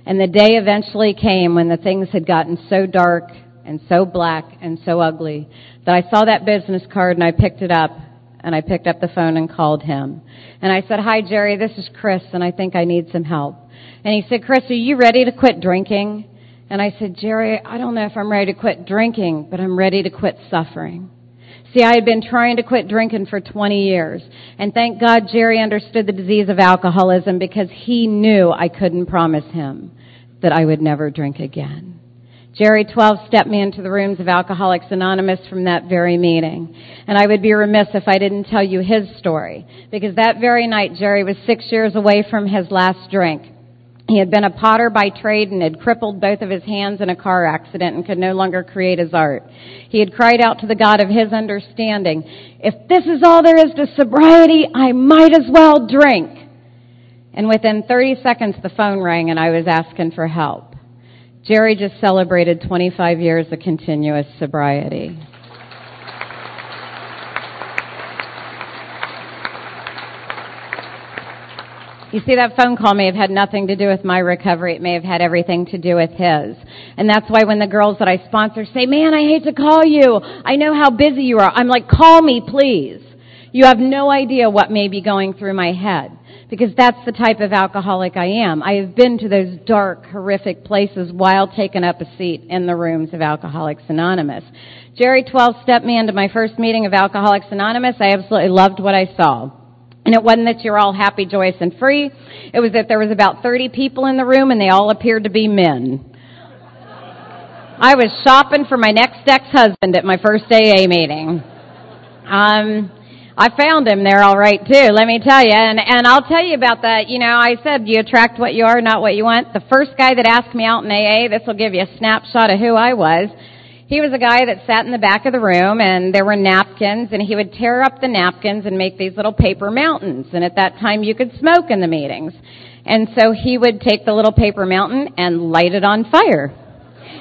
A: And the day eventually came when the things had gotten so dark and so black and so ugly that I saw that business card and I picked it up and I picked up the phone and called him. And I said, hi Jerry, this is Chris and I think I need some help. And he said, Chris, are you ready to quit drinking? And I said, Jerry, I don't know if I'm ready to quit drinking, but I'm ready to quit suffering. See, I had been trying to quit drinking for 20 years. And thank God Jerry understood the disease of alcoholism because he knew I couldn't promise him that I would never drink again. Jerry 12 stepped me into the rooms of Alcoholics Anonymous from that very meeting. And I would be remiss if I didn't tell you his story. Because that very night, Jerry was six years away from his last drink. He had been a potter by trade and had crippled both of his hands in a car accident and could no longer create his art. He had cried out to the God of his understanding, if this is all there is to sobriety, I might as well drink. And within 30 seconds the phone rang and I was asking for help. Jerry just celebrated 25 years of continuous sobriety. You see, that phone call may have had nothing to do with my recovery. It may have had everything to do with his. And that's why when the girls that I sponsor say, man, I hate to call you. I know how busy you are. I'm like, call me, please. You have no idea what may be going through my head. Because that's the type of alcoholic I am. I have been to those dark, horrific places while taking up a seat in the rooms of Alcoholics Anonymous. Jerry 12 stepped me into my first meeting of Alcoholics Anonymous. I absolutely loved what I saw. And it wasn't that you're all happy, joyous, and free. It was that there was about 30 people in the room and they all appeared to be men. I was shopping for my next ex-husband at my first AA meeting. Um, I found him there all right too, let me tell you. And, and I'll tell you about that. You know, I said you attract what you are, not what you want. The first guy that asked me out in AA, this will give you a snapshot of who I was. He was a guy that sat in the back of the room and there were napkins and he would tear up the napkins and make these little paper mountains. And at that time you could smoke in the meetings. And so he would take the little paper mountain and light it on fire.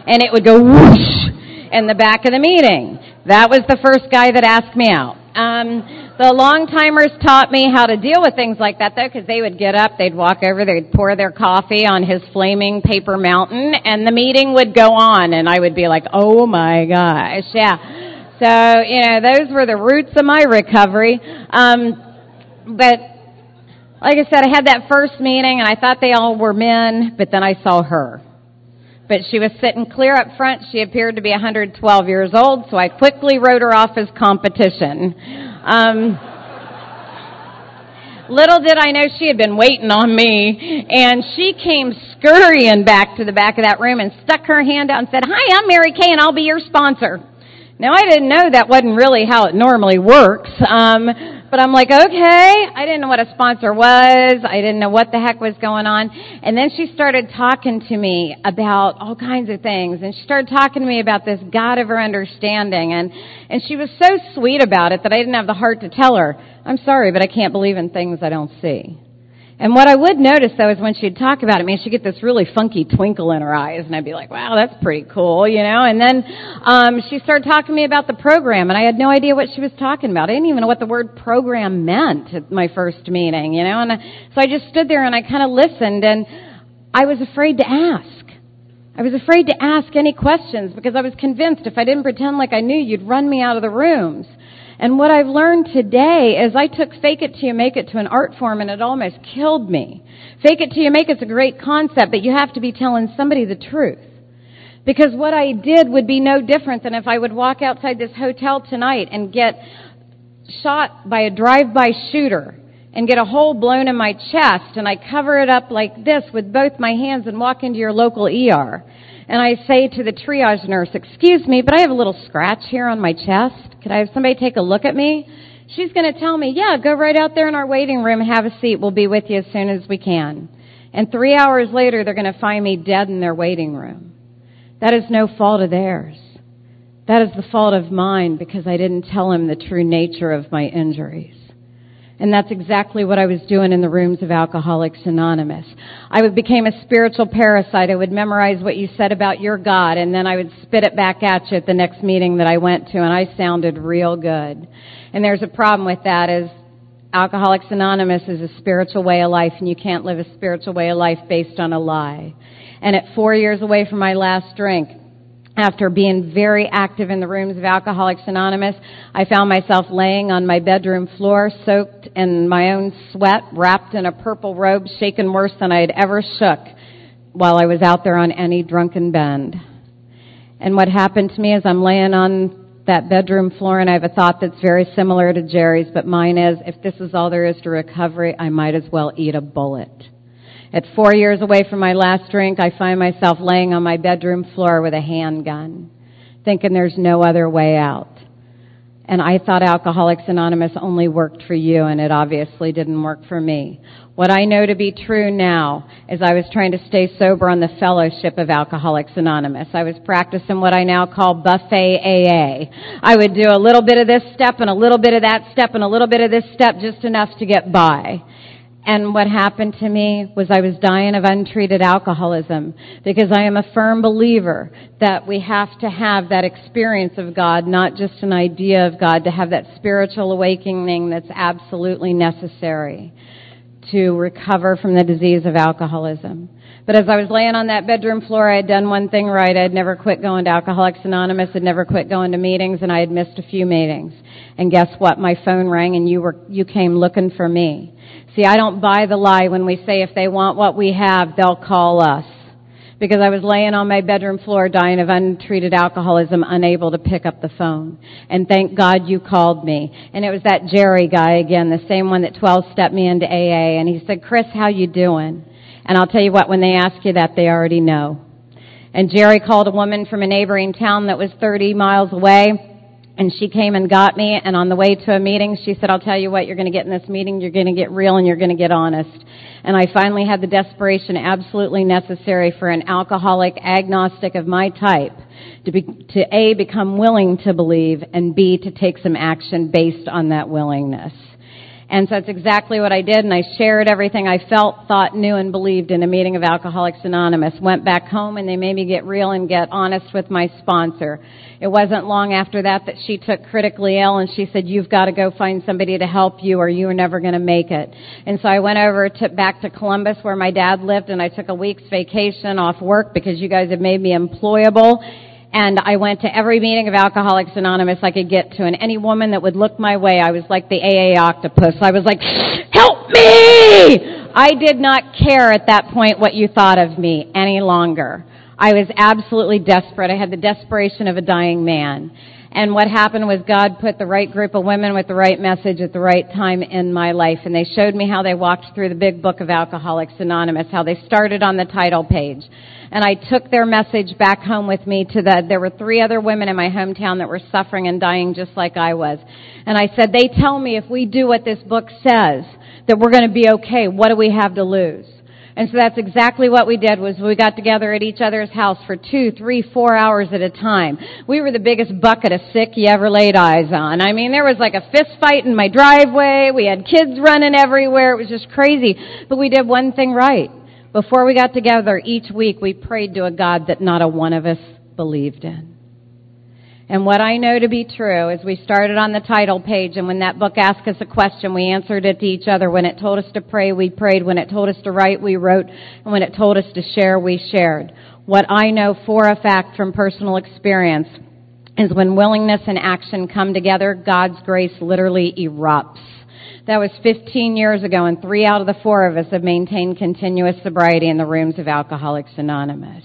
A: And it would go whoosh in the back of the meeting. That was the first guy that asked me out. Um, the long timers taught me how to deal with things like that though, because they would get up, they'd walk over, they'd pour their coffee on his flaming paper mountain, and the meeting would go on, and I would be like, oh my gosh, yeah. So, you know, those were the roots of my recovery. Um, but, like I said, I had that first meeting, and I thought they all were men, but then I saw her but she was sitting clear up front. She appeared to be 112 years old, so I quickly wrote her off as competition. Um, little did I know she had been waiting on me, and she came scurrying back to the back of that room and stuck her hand out and said, Hi, I'm Mary Kay, and I'll be your sponsor. Now, I didn't know that wasn't really how it normally works, um, But I'm like, okay. I didn't know what a sponsor was. I didn't know what the heck was going on. And then she started talking to me about all kinds of things. And she started talking to me about this God of her understanding. And, and she was so sweet about it that I didn't have the heart to tell her, I'm sorry, but I can't believe in things I don't see. And what I would notice though is when she'd talk about it, I mean, she'd get this really funky twinkle in her eyes, and I'd be like, "Wow, that's pretty cool," you know. And then um, she started talking to me about the program, and I had no idea what she was talking about. I didn't even know what the word program meant at my first meeting, you know. And I, so I just stood there and I kind of listened, and I was afraid to ask. I was afraid to ask any questions because I was convinced if I didn't pretend like I knew, you'd run me out of the rooms. And what I've learned today is I took fake it till you make it to an art form and it almost killed me. Fake it till you make it's a great concept, but you have to be telling somebody the truth. Because what I did would be no different than if I would walk outside this hotel tonight and get shot by a drive-by shooter and get a hole blown in my chest and I cover it up like this with both my hands and walk into your local ER. And I say to the triage nurse, excuse me, but I have a little scratch here on my chest. Could I have somebody take a look at me? She's going to tell me, yeah, go right out there in our waiting room, have a seat. We'll be with you as soon as we can. And three hours later, they're going to find me dead in their waiting room. That is no fault of theirs. That is the fault of mine because I didn't tell him the true nature of my injuries. And that's exactly what I was doing in the rooms of Alcoholics Anonymous. I became a spiritual parasite. I would memorize what you said about your God and then I would spit it back at you at the next meeting that I went to and I sounded real good. And there's a problem with that is Alcoholics Anonymous is a spiritual way of life and you can't live a spiritual way of life based on a lie. And at four years away from my last drink, after being very active in the rooms of Alcoholics Anonymous, I found myself laying on my bedroom floor, soaked in my own sweat, wrapped in a purple robe, shaken worse than I had ever shook while I was out there on any drunken bend. And what happened to me is I'm laying on that bedroom floor and I have a thought that's very similar to Jerry's, but mine is, if this is all there is to recovery, I might as well eat a bullet. At four years away from my last drink, I find myself laying on my bedroom floor with a handgun, thinking there's no other way out. And I thought Alcoholics Anonymous only worked for you, and it obviously didn't work for me. What I know to be true now is I was trying to stay sober on the fellowship of Alcoholics Anonymous. I was practicing what I now call buffet AA. I would do a little bit of this step and a little bit of that step and a little bit of this step just enough to get by. And what happened to me was I was dying of untreated alcoholism because I am a firm believer that we have to have that experience of God, not just an idea of God, to have that spiritual awakening that's absolutely necessary to recover from the disease of alcoholism. But as I was laying on that bedroom floor, I had done one thing right. I had never quit going to Alcoholics Anonymous, had never quit going to meetings, and I had missed a few meetings. And guess what? My phone rang and you were, you came looking for me. See, I don't buy the lie when we say if they want what we have, they'll call us. Because I was laying on my bedroom floor dying of untreated alcoholism, unable to pick up the phone. And thank God you called me. And it was that Jerry guy again, the same one that 12 stepped me into AA. And he said, Chris, how you doing? And I'll tell you what, when they ask you that, they already know. And Jerry called a woman from a neighboring town that was 30 miles away and she came and got me and on the way to a meeting she said i'll tell you what you're going to get in this meeting you're going to get real and you're going to get honest. And i finally had the desperation absolutely necessary for an alcoholic agnostic of my type to be to a become willing to believe and b to take some action based on that willingness and so that's exactly what I did, and I shared everything I felt, thought, knew, and believed in a meeting of Alcoholics Anonymous. Went back home, and they made me get real and get honest with my sponsor. It wasn't long after that that she took critically ill, and she said, "You've got to go find somebody to help you, or you are never going to make it." And so I went over to back to Columbus, where my dad lived, and I took a week's vacation off work because you guys have made me employable and I went to every meeting of Alcoholics Anonymous I could get to, and any woman that would look my way, I was like the AA octopus. I was like, help me! I did not care at that point what you thought of me any longer. I was absolutely desperate. I had the desperation of a dying man. And what happened was God put the right group of women with the right message at the right time in my life. And they showed me how they walked through the big book of Alcoholics Anonymous, how they started on the title page. And I took their message back home with me to the, there were three other women in my hometown that were suffering and dying just like I was. And I said, they tell me if we do what this book says, that we're going to be okay. What do we have to lose? And so that's exactly what we did was we got together at each other's house for two, three, four hours at a time. We were the biggest bucket of sick you ever laid eyes on. I mean, there was like a fist fight in my driveway. We had kids running everywhere. It was just crazy. But we did one thing right. Before we got together each week, we prayed to a God that not a one of us believed in. And what I know to be true is we started on the title page and when that book asked us a question, we answered it to each other. When it told us to pray, we prayed. When it told us to write, we wrote. And when it told us to share, we shared. What I know for a fact from personal experience is when willingness and action come together, God's grace literally erupts. That was 15 years ago and three out of the four of us have maintained continuous sobriety in the rooms of Alcoholics Anonymous.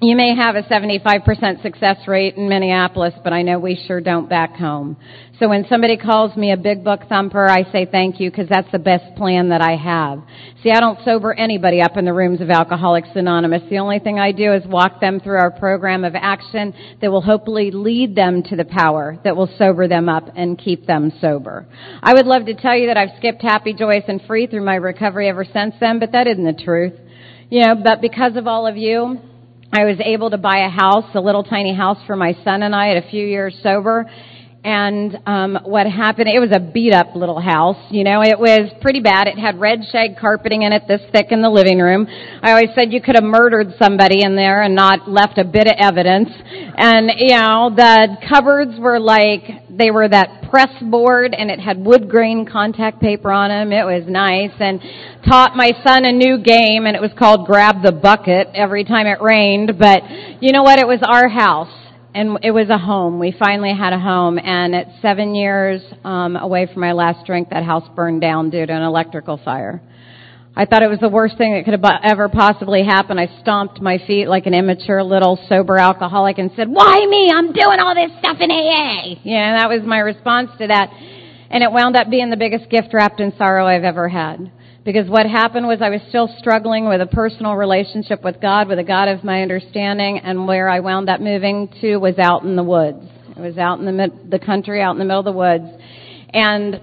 A: You may have a 75% success rate in Minneapolis, but I know we sure don't back home. So when somebody calls me a big book thumper, I say thank you because that's the best plan that I have. See, I don't sober anybody up in the rooms of Alcoholics Anonymous. The only thing I do is walk them through our program of action that will hopefully lead them to the power that will sober them up and keep them sober. I would love to tell you that I've skipped happy, joyous, and free through my recovery ever since then, but that isn't the truth. You know, but because of all of you, I was able to buy a house, a little tiny house for my son and I at a few years sober. And um, what happened? It was a beat up little house. You know, it was pretty bad. It had red shag carpeting in it, this thick in the living room. I always said you could have murdered somebody in there and not left a bit of evidence. And you know, the cupboards were like they were that press board, and it had wood grain contact paper on them. It was nice, and taught my son a new game, and it was called grab the bucket every time it rained. But you know what? It was our house and it was a home. We finally had a home, and at seven years um, away from my last drink, that house burned down due to an electrical fire. I thought it was the worst thing that could have ever possibly happened. I stomped my feet like an immature little sober alcoholic and said, "Why me? I'm doing all this stuff in AA." Yeah, that was my response to that, and it wound up being the biggest gift wrapped in sorrow I've ever had. Because what happened was I was still struggling with a personal relationship with God, with a God of my understanding, and where I wound up moving to was out in the woods. It was out in the mid- the country, out in the middle of the woods, and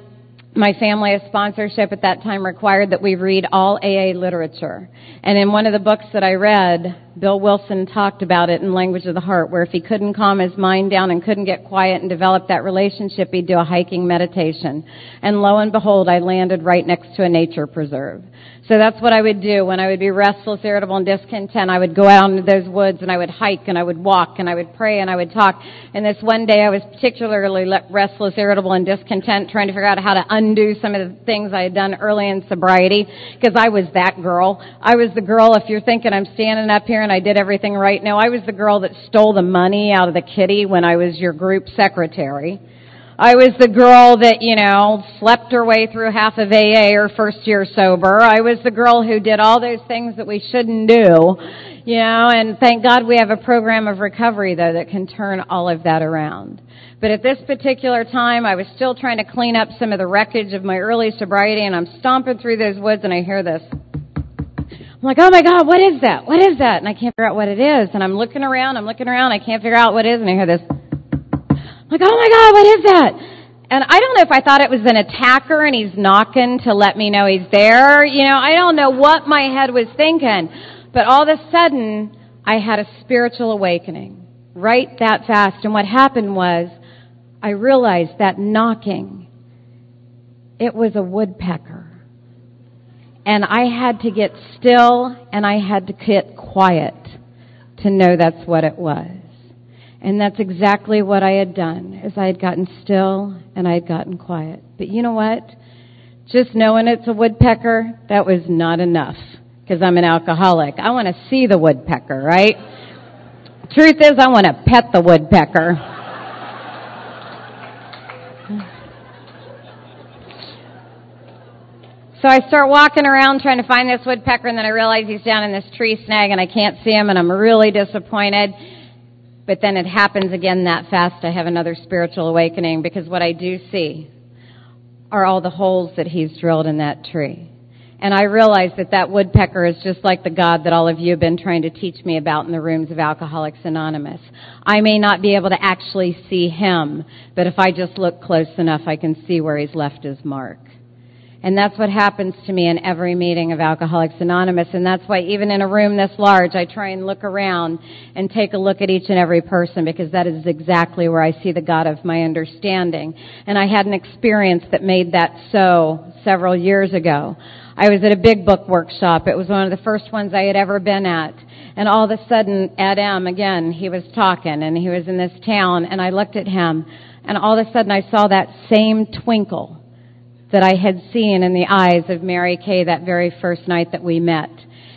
A: my family of sponsorship at that time required that we read all AA literature. And in one of the books that I read, Bill Wilson talked about it in Language of the Heart, where if he couldn't calm his mind down and couldn't get quiet and develop that relationship, he'd do a hiking meditation. And lo and behold, I landed right next to a nature preserve. So that's what I would do when I would be restless, irritable, and discontent. I would go out into those woods and I would hike and I would walk and I would pray and I would talk. And this one day I was particularly restless, irritable, and discontent, trying to figure out how to undo some of the things I had done early in sobriety because I was that girl. I was the girl, if you're thinking I'm standing up here and I did everything right, no, I was the girl that stole the money out of the kitty when I was your group secretary. I was the girl that, you know, slept her way through half of AA her first year sober. I was the girl who did all those things that we shouldn't do, you know, and thank God we have a program of recovery though that can turn all of that around. But at this particular time, I was still trying to clean up some of the wreckage of my early sobriety and I'm stomping through those woods and I hear this. I'm like, oh my God, what is that? What is that? And I can't figure out what it is. And I'm looking around, I'm looking around, I can't figure out what it is, and I hear this. Like, oh my God, what is that? And I don't know if I thought it was an attacker and he's knocking to let me know he's there. You know, I don't know what my head was thinking. But all of a sudden, I had a spiritual awakening right that fast. And what happened was, I realized that knocking, it was a woodpecker. And I had to get still and I had to get quiet to know that's what it was. And that's exactly what I had done, is I had gotten still and I had gotten quiet. But you know what? Just knowing it's a woodpecker, that was not enough, because I'm an alcoholic. I want to see the woodpecker, right? Truth is, I want to pet the woodpecker. So I start walking around trying to find this woodpecker, and then I realize he's down in this tree snag, and I can't see him, and I'm really disappointed. But then it happens again that fast. I have another spiritual awakening because what I do see are all the holes that he's drilled in that tree. And I realize that that woodpecker is just like the God that all of you have been trying to teach me about in the rooms of Alcoholics Anonymous. I may not be able to actually see him, but if I just look close enough, I can see where he's left his mark. And that's what happens to me in every meeting of Alcoholics Anonymous. And that's why even in a room this large, I try and look around and take a look at each and every person because that is exactly where I see the God of my understanding. And I had an experience that made that so several years ago. I was at a big book workshop. It was one of the first ones I had ever been at. And all of a sudden, Ed M, again, he was talking and he was in this town and I looked at him and all of a sudden I saw that same twinkle that I had seen in the eyes of Mary Kay that very first night that we met.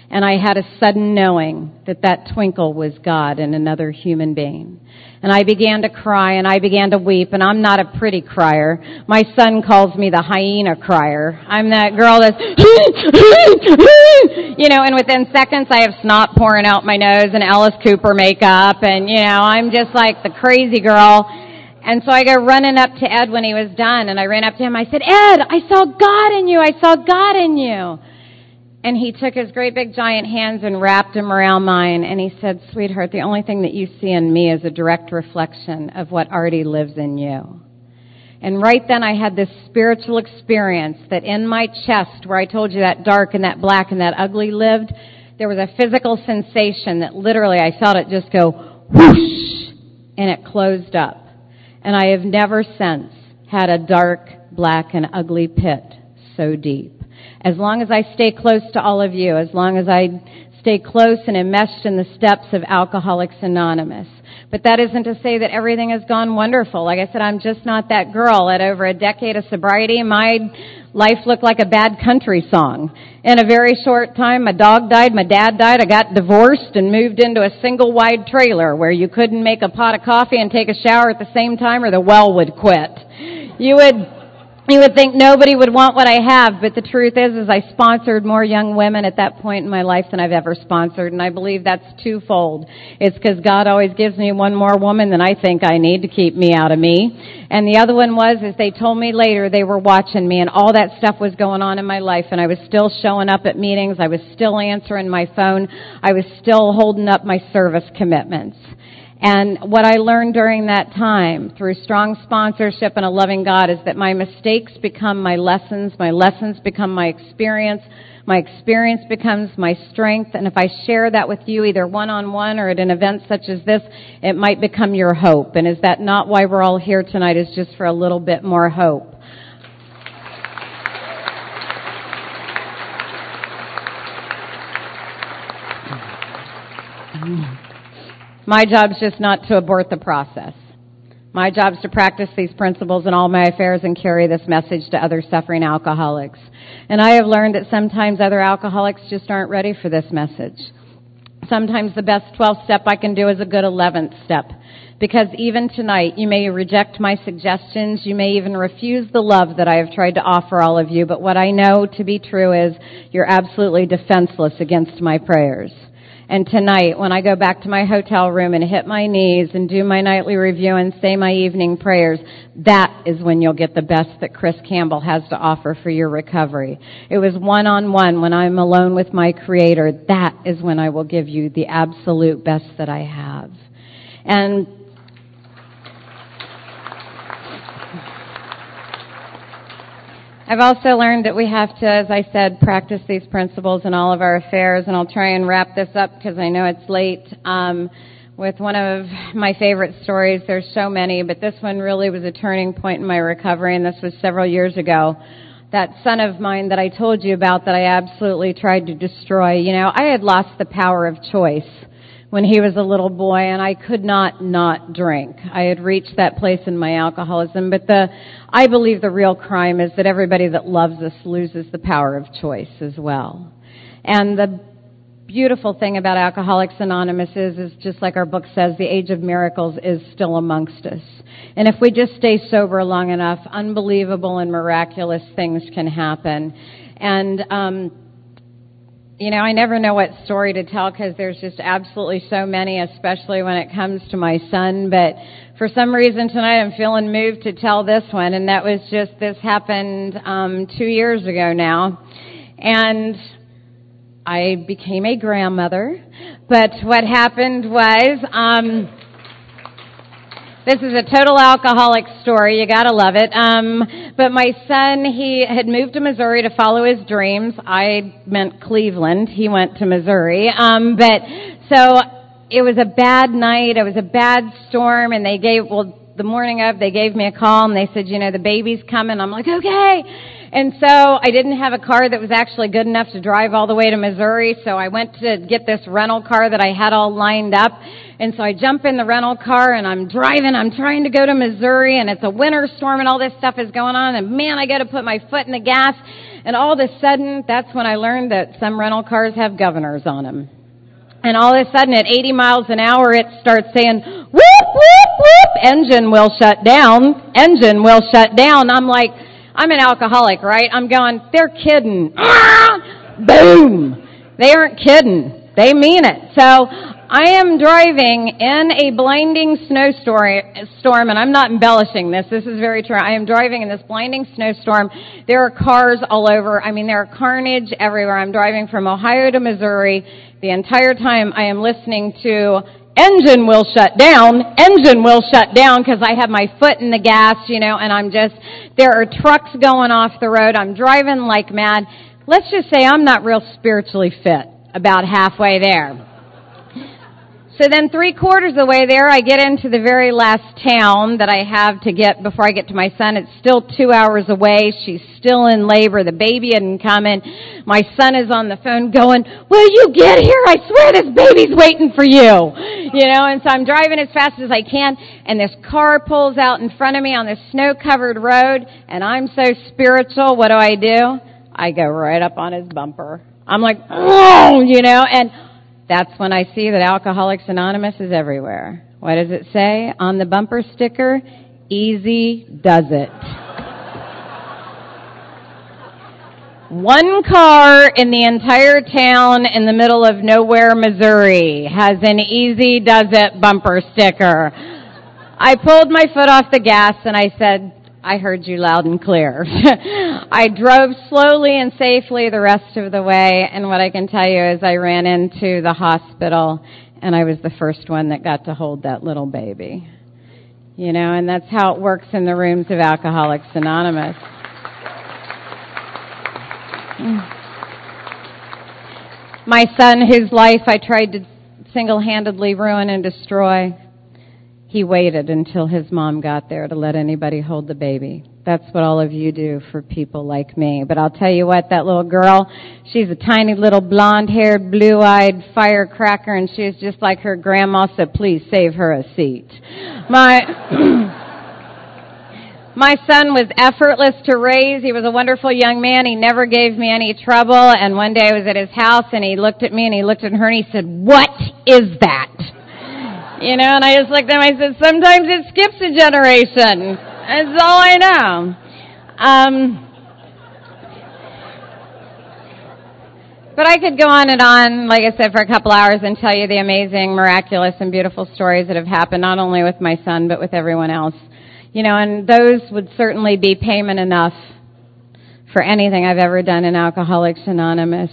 A: And I had a sudden knowing that that twinkle was God in another human being. And I began to cry and I began to weep and I'm not a pretty crier. My son calls me the hyena crier. I'm that girl that's, <laughs> you know, and within seconds I have snot pouring out my nose and Alice Cooper makeup and, you know, I'm just like the crazy girl and so I go running up to Ed when he was done, and I ran up to him. I said, Ed, I saw God in you. I saw God in you. And he took his great big giant hands and wrapped them around mine, and he said, Sweetheart, the only thing that you see in me is a direct reflection of what already lives in you. And right then I had this spiritual experience that in my chest, where I told you that dark and that black and that ugly lived, there was a physical sensation that literally I felt it just go whoosh, and it closed up and I have never since had a dark, black, and ugly pit so deep. As long as I stay close to all of you, as long as I stay close and enmeshed in the steps of Alcoholics Anonymous. But that isn't to say that everything has gone wonderful. Like I said, I'm just not that girl. At over a decade of sobriety, my life looked like a bad country song. In a very short time, my dog died, my dad died, I got divorced and moved into a single wide trailer where you couldn't make a pot of coffee and take a shower at the same time or the well would quit. You would you would think nobody would want what I have, but the truth is, is I sponsored more young women at that point in my life than I've ever sponsored, and I believe that's twofold. It's because God always gives me one more woman than I think I need to keep me out of me. And the other one was, is they told me later they were watching me, and all that stuff was going on in my life, and I was still showing up at meetings, I was still answering my phone, I was still holding up my service commitments. And what I learned during that time through strong sponsorship and a loving God is that my mistakes become my lessons, my lessons become my experience, my experience becomes my strength, and if I share that with you either one on one or at an event such as this, it might become your hope. And is that not why we're all here tonight is just for a little bit more hope? My job's just not to abort the process. My job's to practice these principles in all my affairs and carry this message to other suffering alcoholics. And I have learned that sometimes other alcoholics just aren't ready for this message. Sometimes the best 12th step I can do is a good 11th step. Because even tonight, you may reject my suggestions. You may even refuse the love that I have tried to offer all of you. But what I know to be true is you're absolutely defenseless against my prayers. And tonight, when I go back to my hotel room and hit my knees and do my nightly review and say my evening prayers, that is when you'll get the best that Chris Campbell has to offer for your recovery. It was one on one when I'm alone with my Creator. That is when I will give you the absolute best that I have. And I've also learned that we have to, as I said, practice these principles in all of our affairs, and I'll try and wrap this up because I know it's late. Um, with one of my favorite stories, there's so many, but this one really was a turning point in my recovery, and this was several years ago. That son of mine that I told you about that I absolutely tried to destroy, you know, I had lost the power of choice when he was a little boy and I could not not drink. I had reached that place in my alcoholism, but the, I believe the real crime is that everybody that loves us loses the power of choice as well. And the beautiful thing about Alcoholics Anonymous is, is just like our book says, the age of miracles is still amongst us. And if we just stay sober long enough, unbelievable and miraculous things can happen. And, um, you know, I never know what story to tell because there's just absolutely so many, especially when it comes to my son. But for some reason tonight, I'm feeling moved to tell this one, and that was just this happened um, two years ago now, and I became a grandmother. But what happened was. Um, this is a total alcoholic story. You gotta love it. Um, but my son, he had moved to Missouri to follow his dreams. I meant Cleveland. He went to Missouri. Um, but so it was a bad night. It was a bad storm, and they gave well the morning of they gave me a call and they said, you know, the baby's coming. I'm like, okay. And so I didn't have a car that was actually good enough to drive all the way to Missouri, so I went to get this rental car that I had all lined up. And so I jump in the rental car and I'm driving, I'm trying to go to Missouri and it's a winter storm and all this stuff is going on and man, I gotta put my foot in the gas. And all of a sudden, that's when I learned that some rental cars have governors on them. And all of a sudden at 80 miles an hour, it starts saying, whoop, whoop, whoop, engine will shut down, engine will shut down. I'm like, I'm an alcoholic, right? I'm going, they're kidding. Ah! Boom! They aren't kidding. They mean it. So I am driving in a blinding snowstorm, and I'm not embellishing this. This is very true. I am driving in this blinding snowstorm. There are cars all over. I mean, there are carnage everywhere. I'm driving from Ohio to Missouri. The entire time I am listening to engine will shut down, engine will shut down because I have my foot in the gas, you know, and I'm just, there are trucks going off the road. I'm driving like mad. Let's just say I'm not real spiritually fit about halfway there. So then three quarters of the way there, I get into the very last town that I have to get before I get to my son. It's still two hours away. She's still in labor. The baby hadn't come. My son is on the phone going, will you get here? I swear this baby's waiting for you. You know, and so I'm driving as fast as I can and this car pulls out in front of me on this snow covered road and I'm so spiritual. What do I do? I go right up on his bumper. I'm like, oh, you know, and that's when I see that Alcoholics Anonymous is everywhere. What does it say on the bumper sticker? Easy does it. One car in the entire town in the middle of nowhere, Missouri has an easy does it bumper sticker. I pulled my foot off the gas and I said, I heard you loud and clear. <laughs> I drove slowly and safely the rest of the way, and what I can tell you is I ran into the hospital, and I was the first one that got to hold that little baby. You know, and that's how it works in the rooms of Alcoholics Anonymous. My son, whose life I tried to single handedly ruin and destroy, he waited until his mom got there to let anybody hold the baby. That's what all of you do for people like me. But I'll tell you what, that little girl, she's a tiny little blonde haired, blue eyed firecracker and she's just like her grandma, so please save her a seat. My, <clears throat> my son was effortless to raise. He was a wonderful young man. He never gave me any trouble. And one day I was at his house and he looked at me and he looked at her and he said, what is that? You know, and I just looked at him. I said, sometimes it skips a generation. That's all I know. Um, but I could go on and on, like I said, for a couple hours and tell you the amazing, miraculous, and beautiful stories that have happened, not only with my son, but with everyone else. You know, and those would certainly be payment enough for anything I've ever done in Alcoholics Anonymous.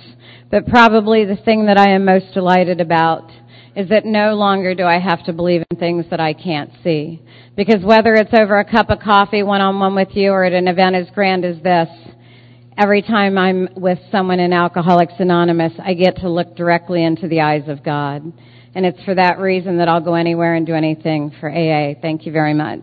A: But probably the thing that I am most delighted about is that no longer do I have to believe in things that I can't see. Because whether it's over a cup of coffee one on one with you or at an event as grand as this, every time I'm with someone in Alcoholics Anonymous, I get to look directly into the eyes of God. And it's for that reason that I'll go anywhere and do anything for AA. Thank you very much.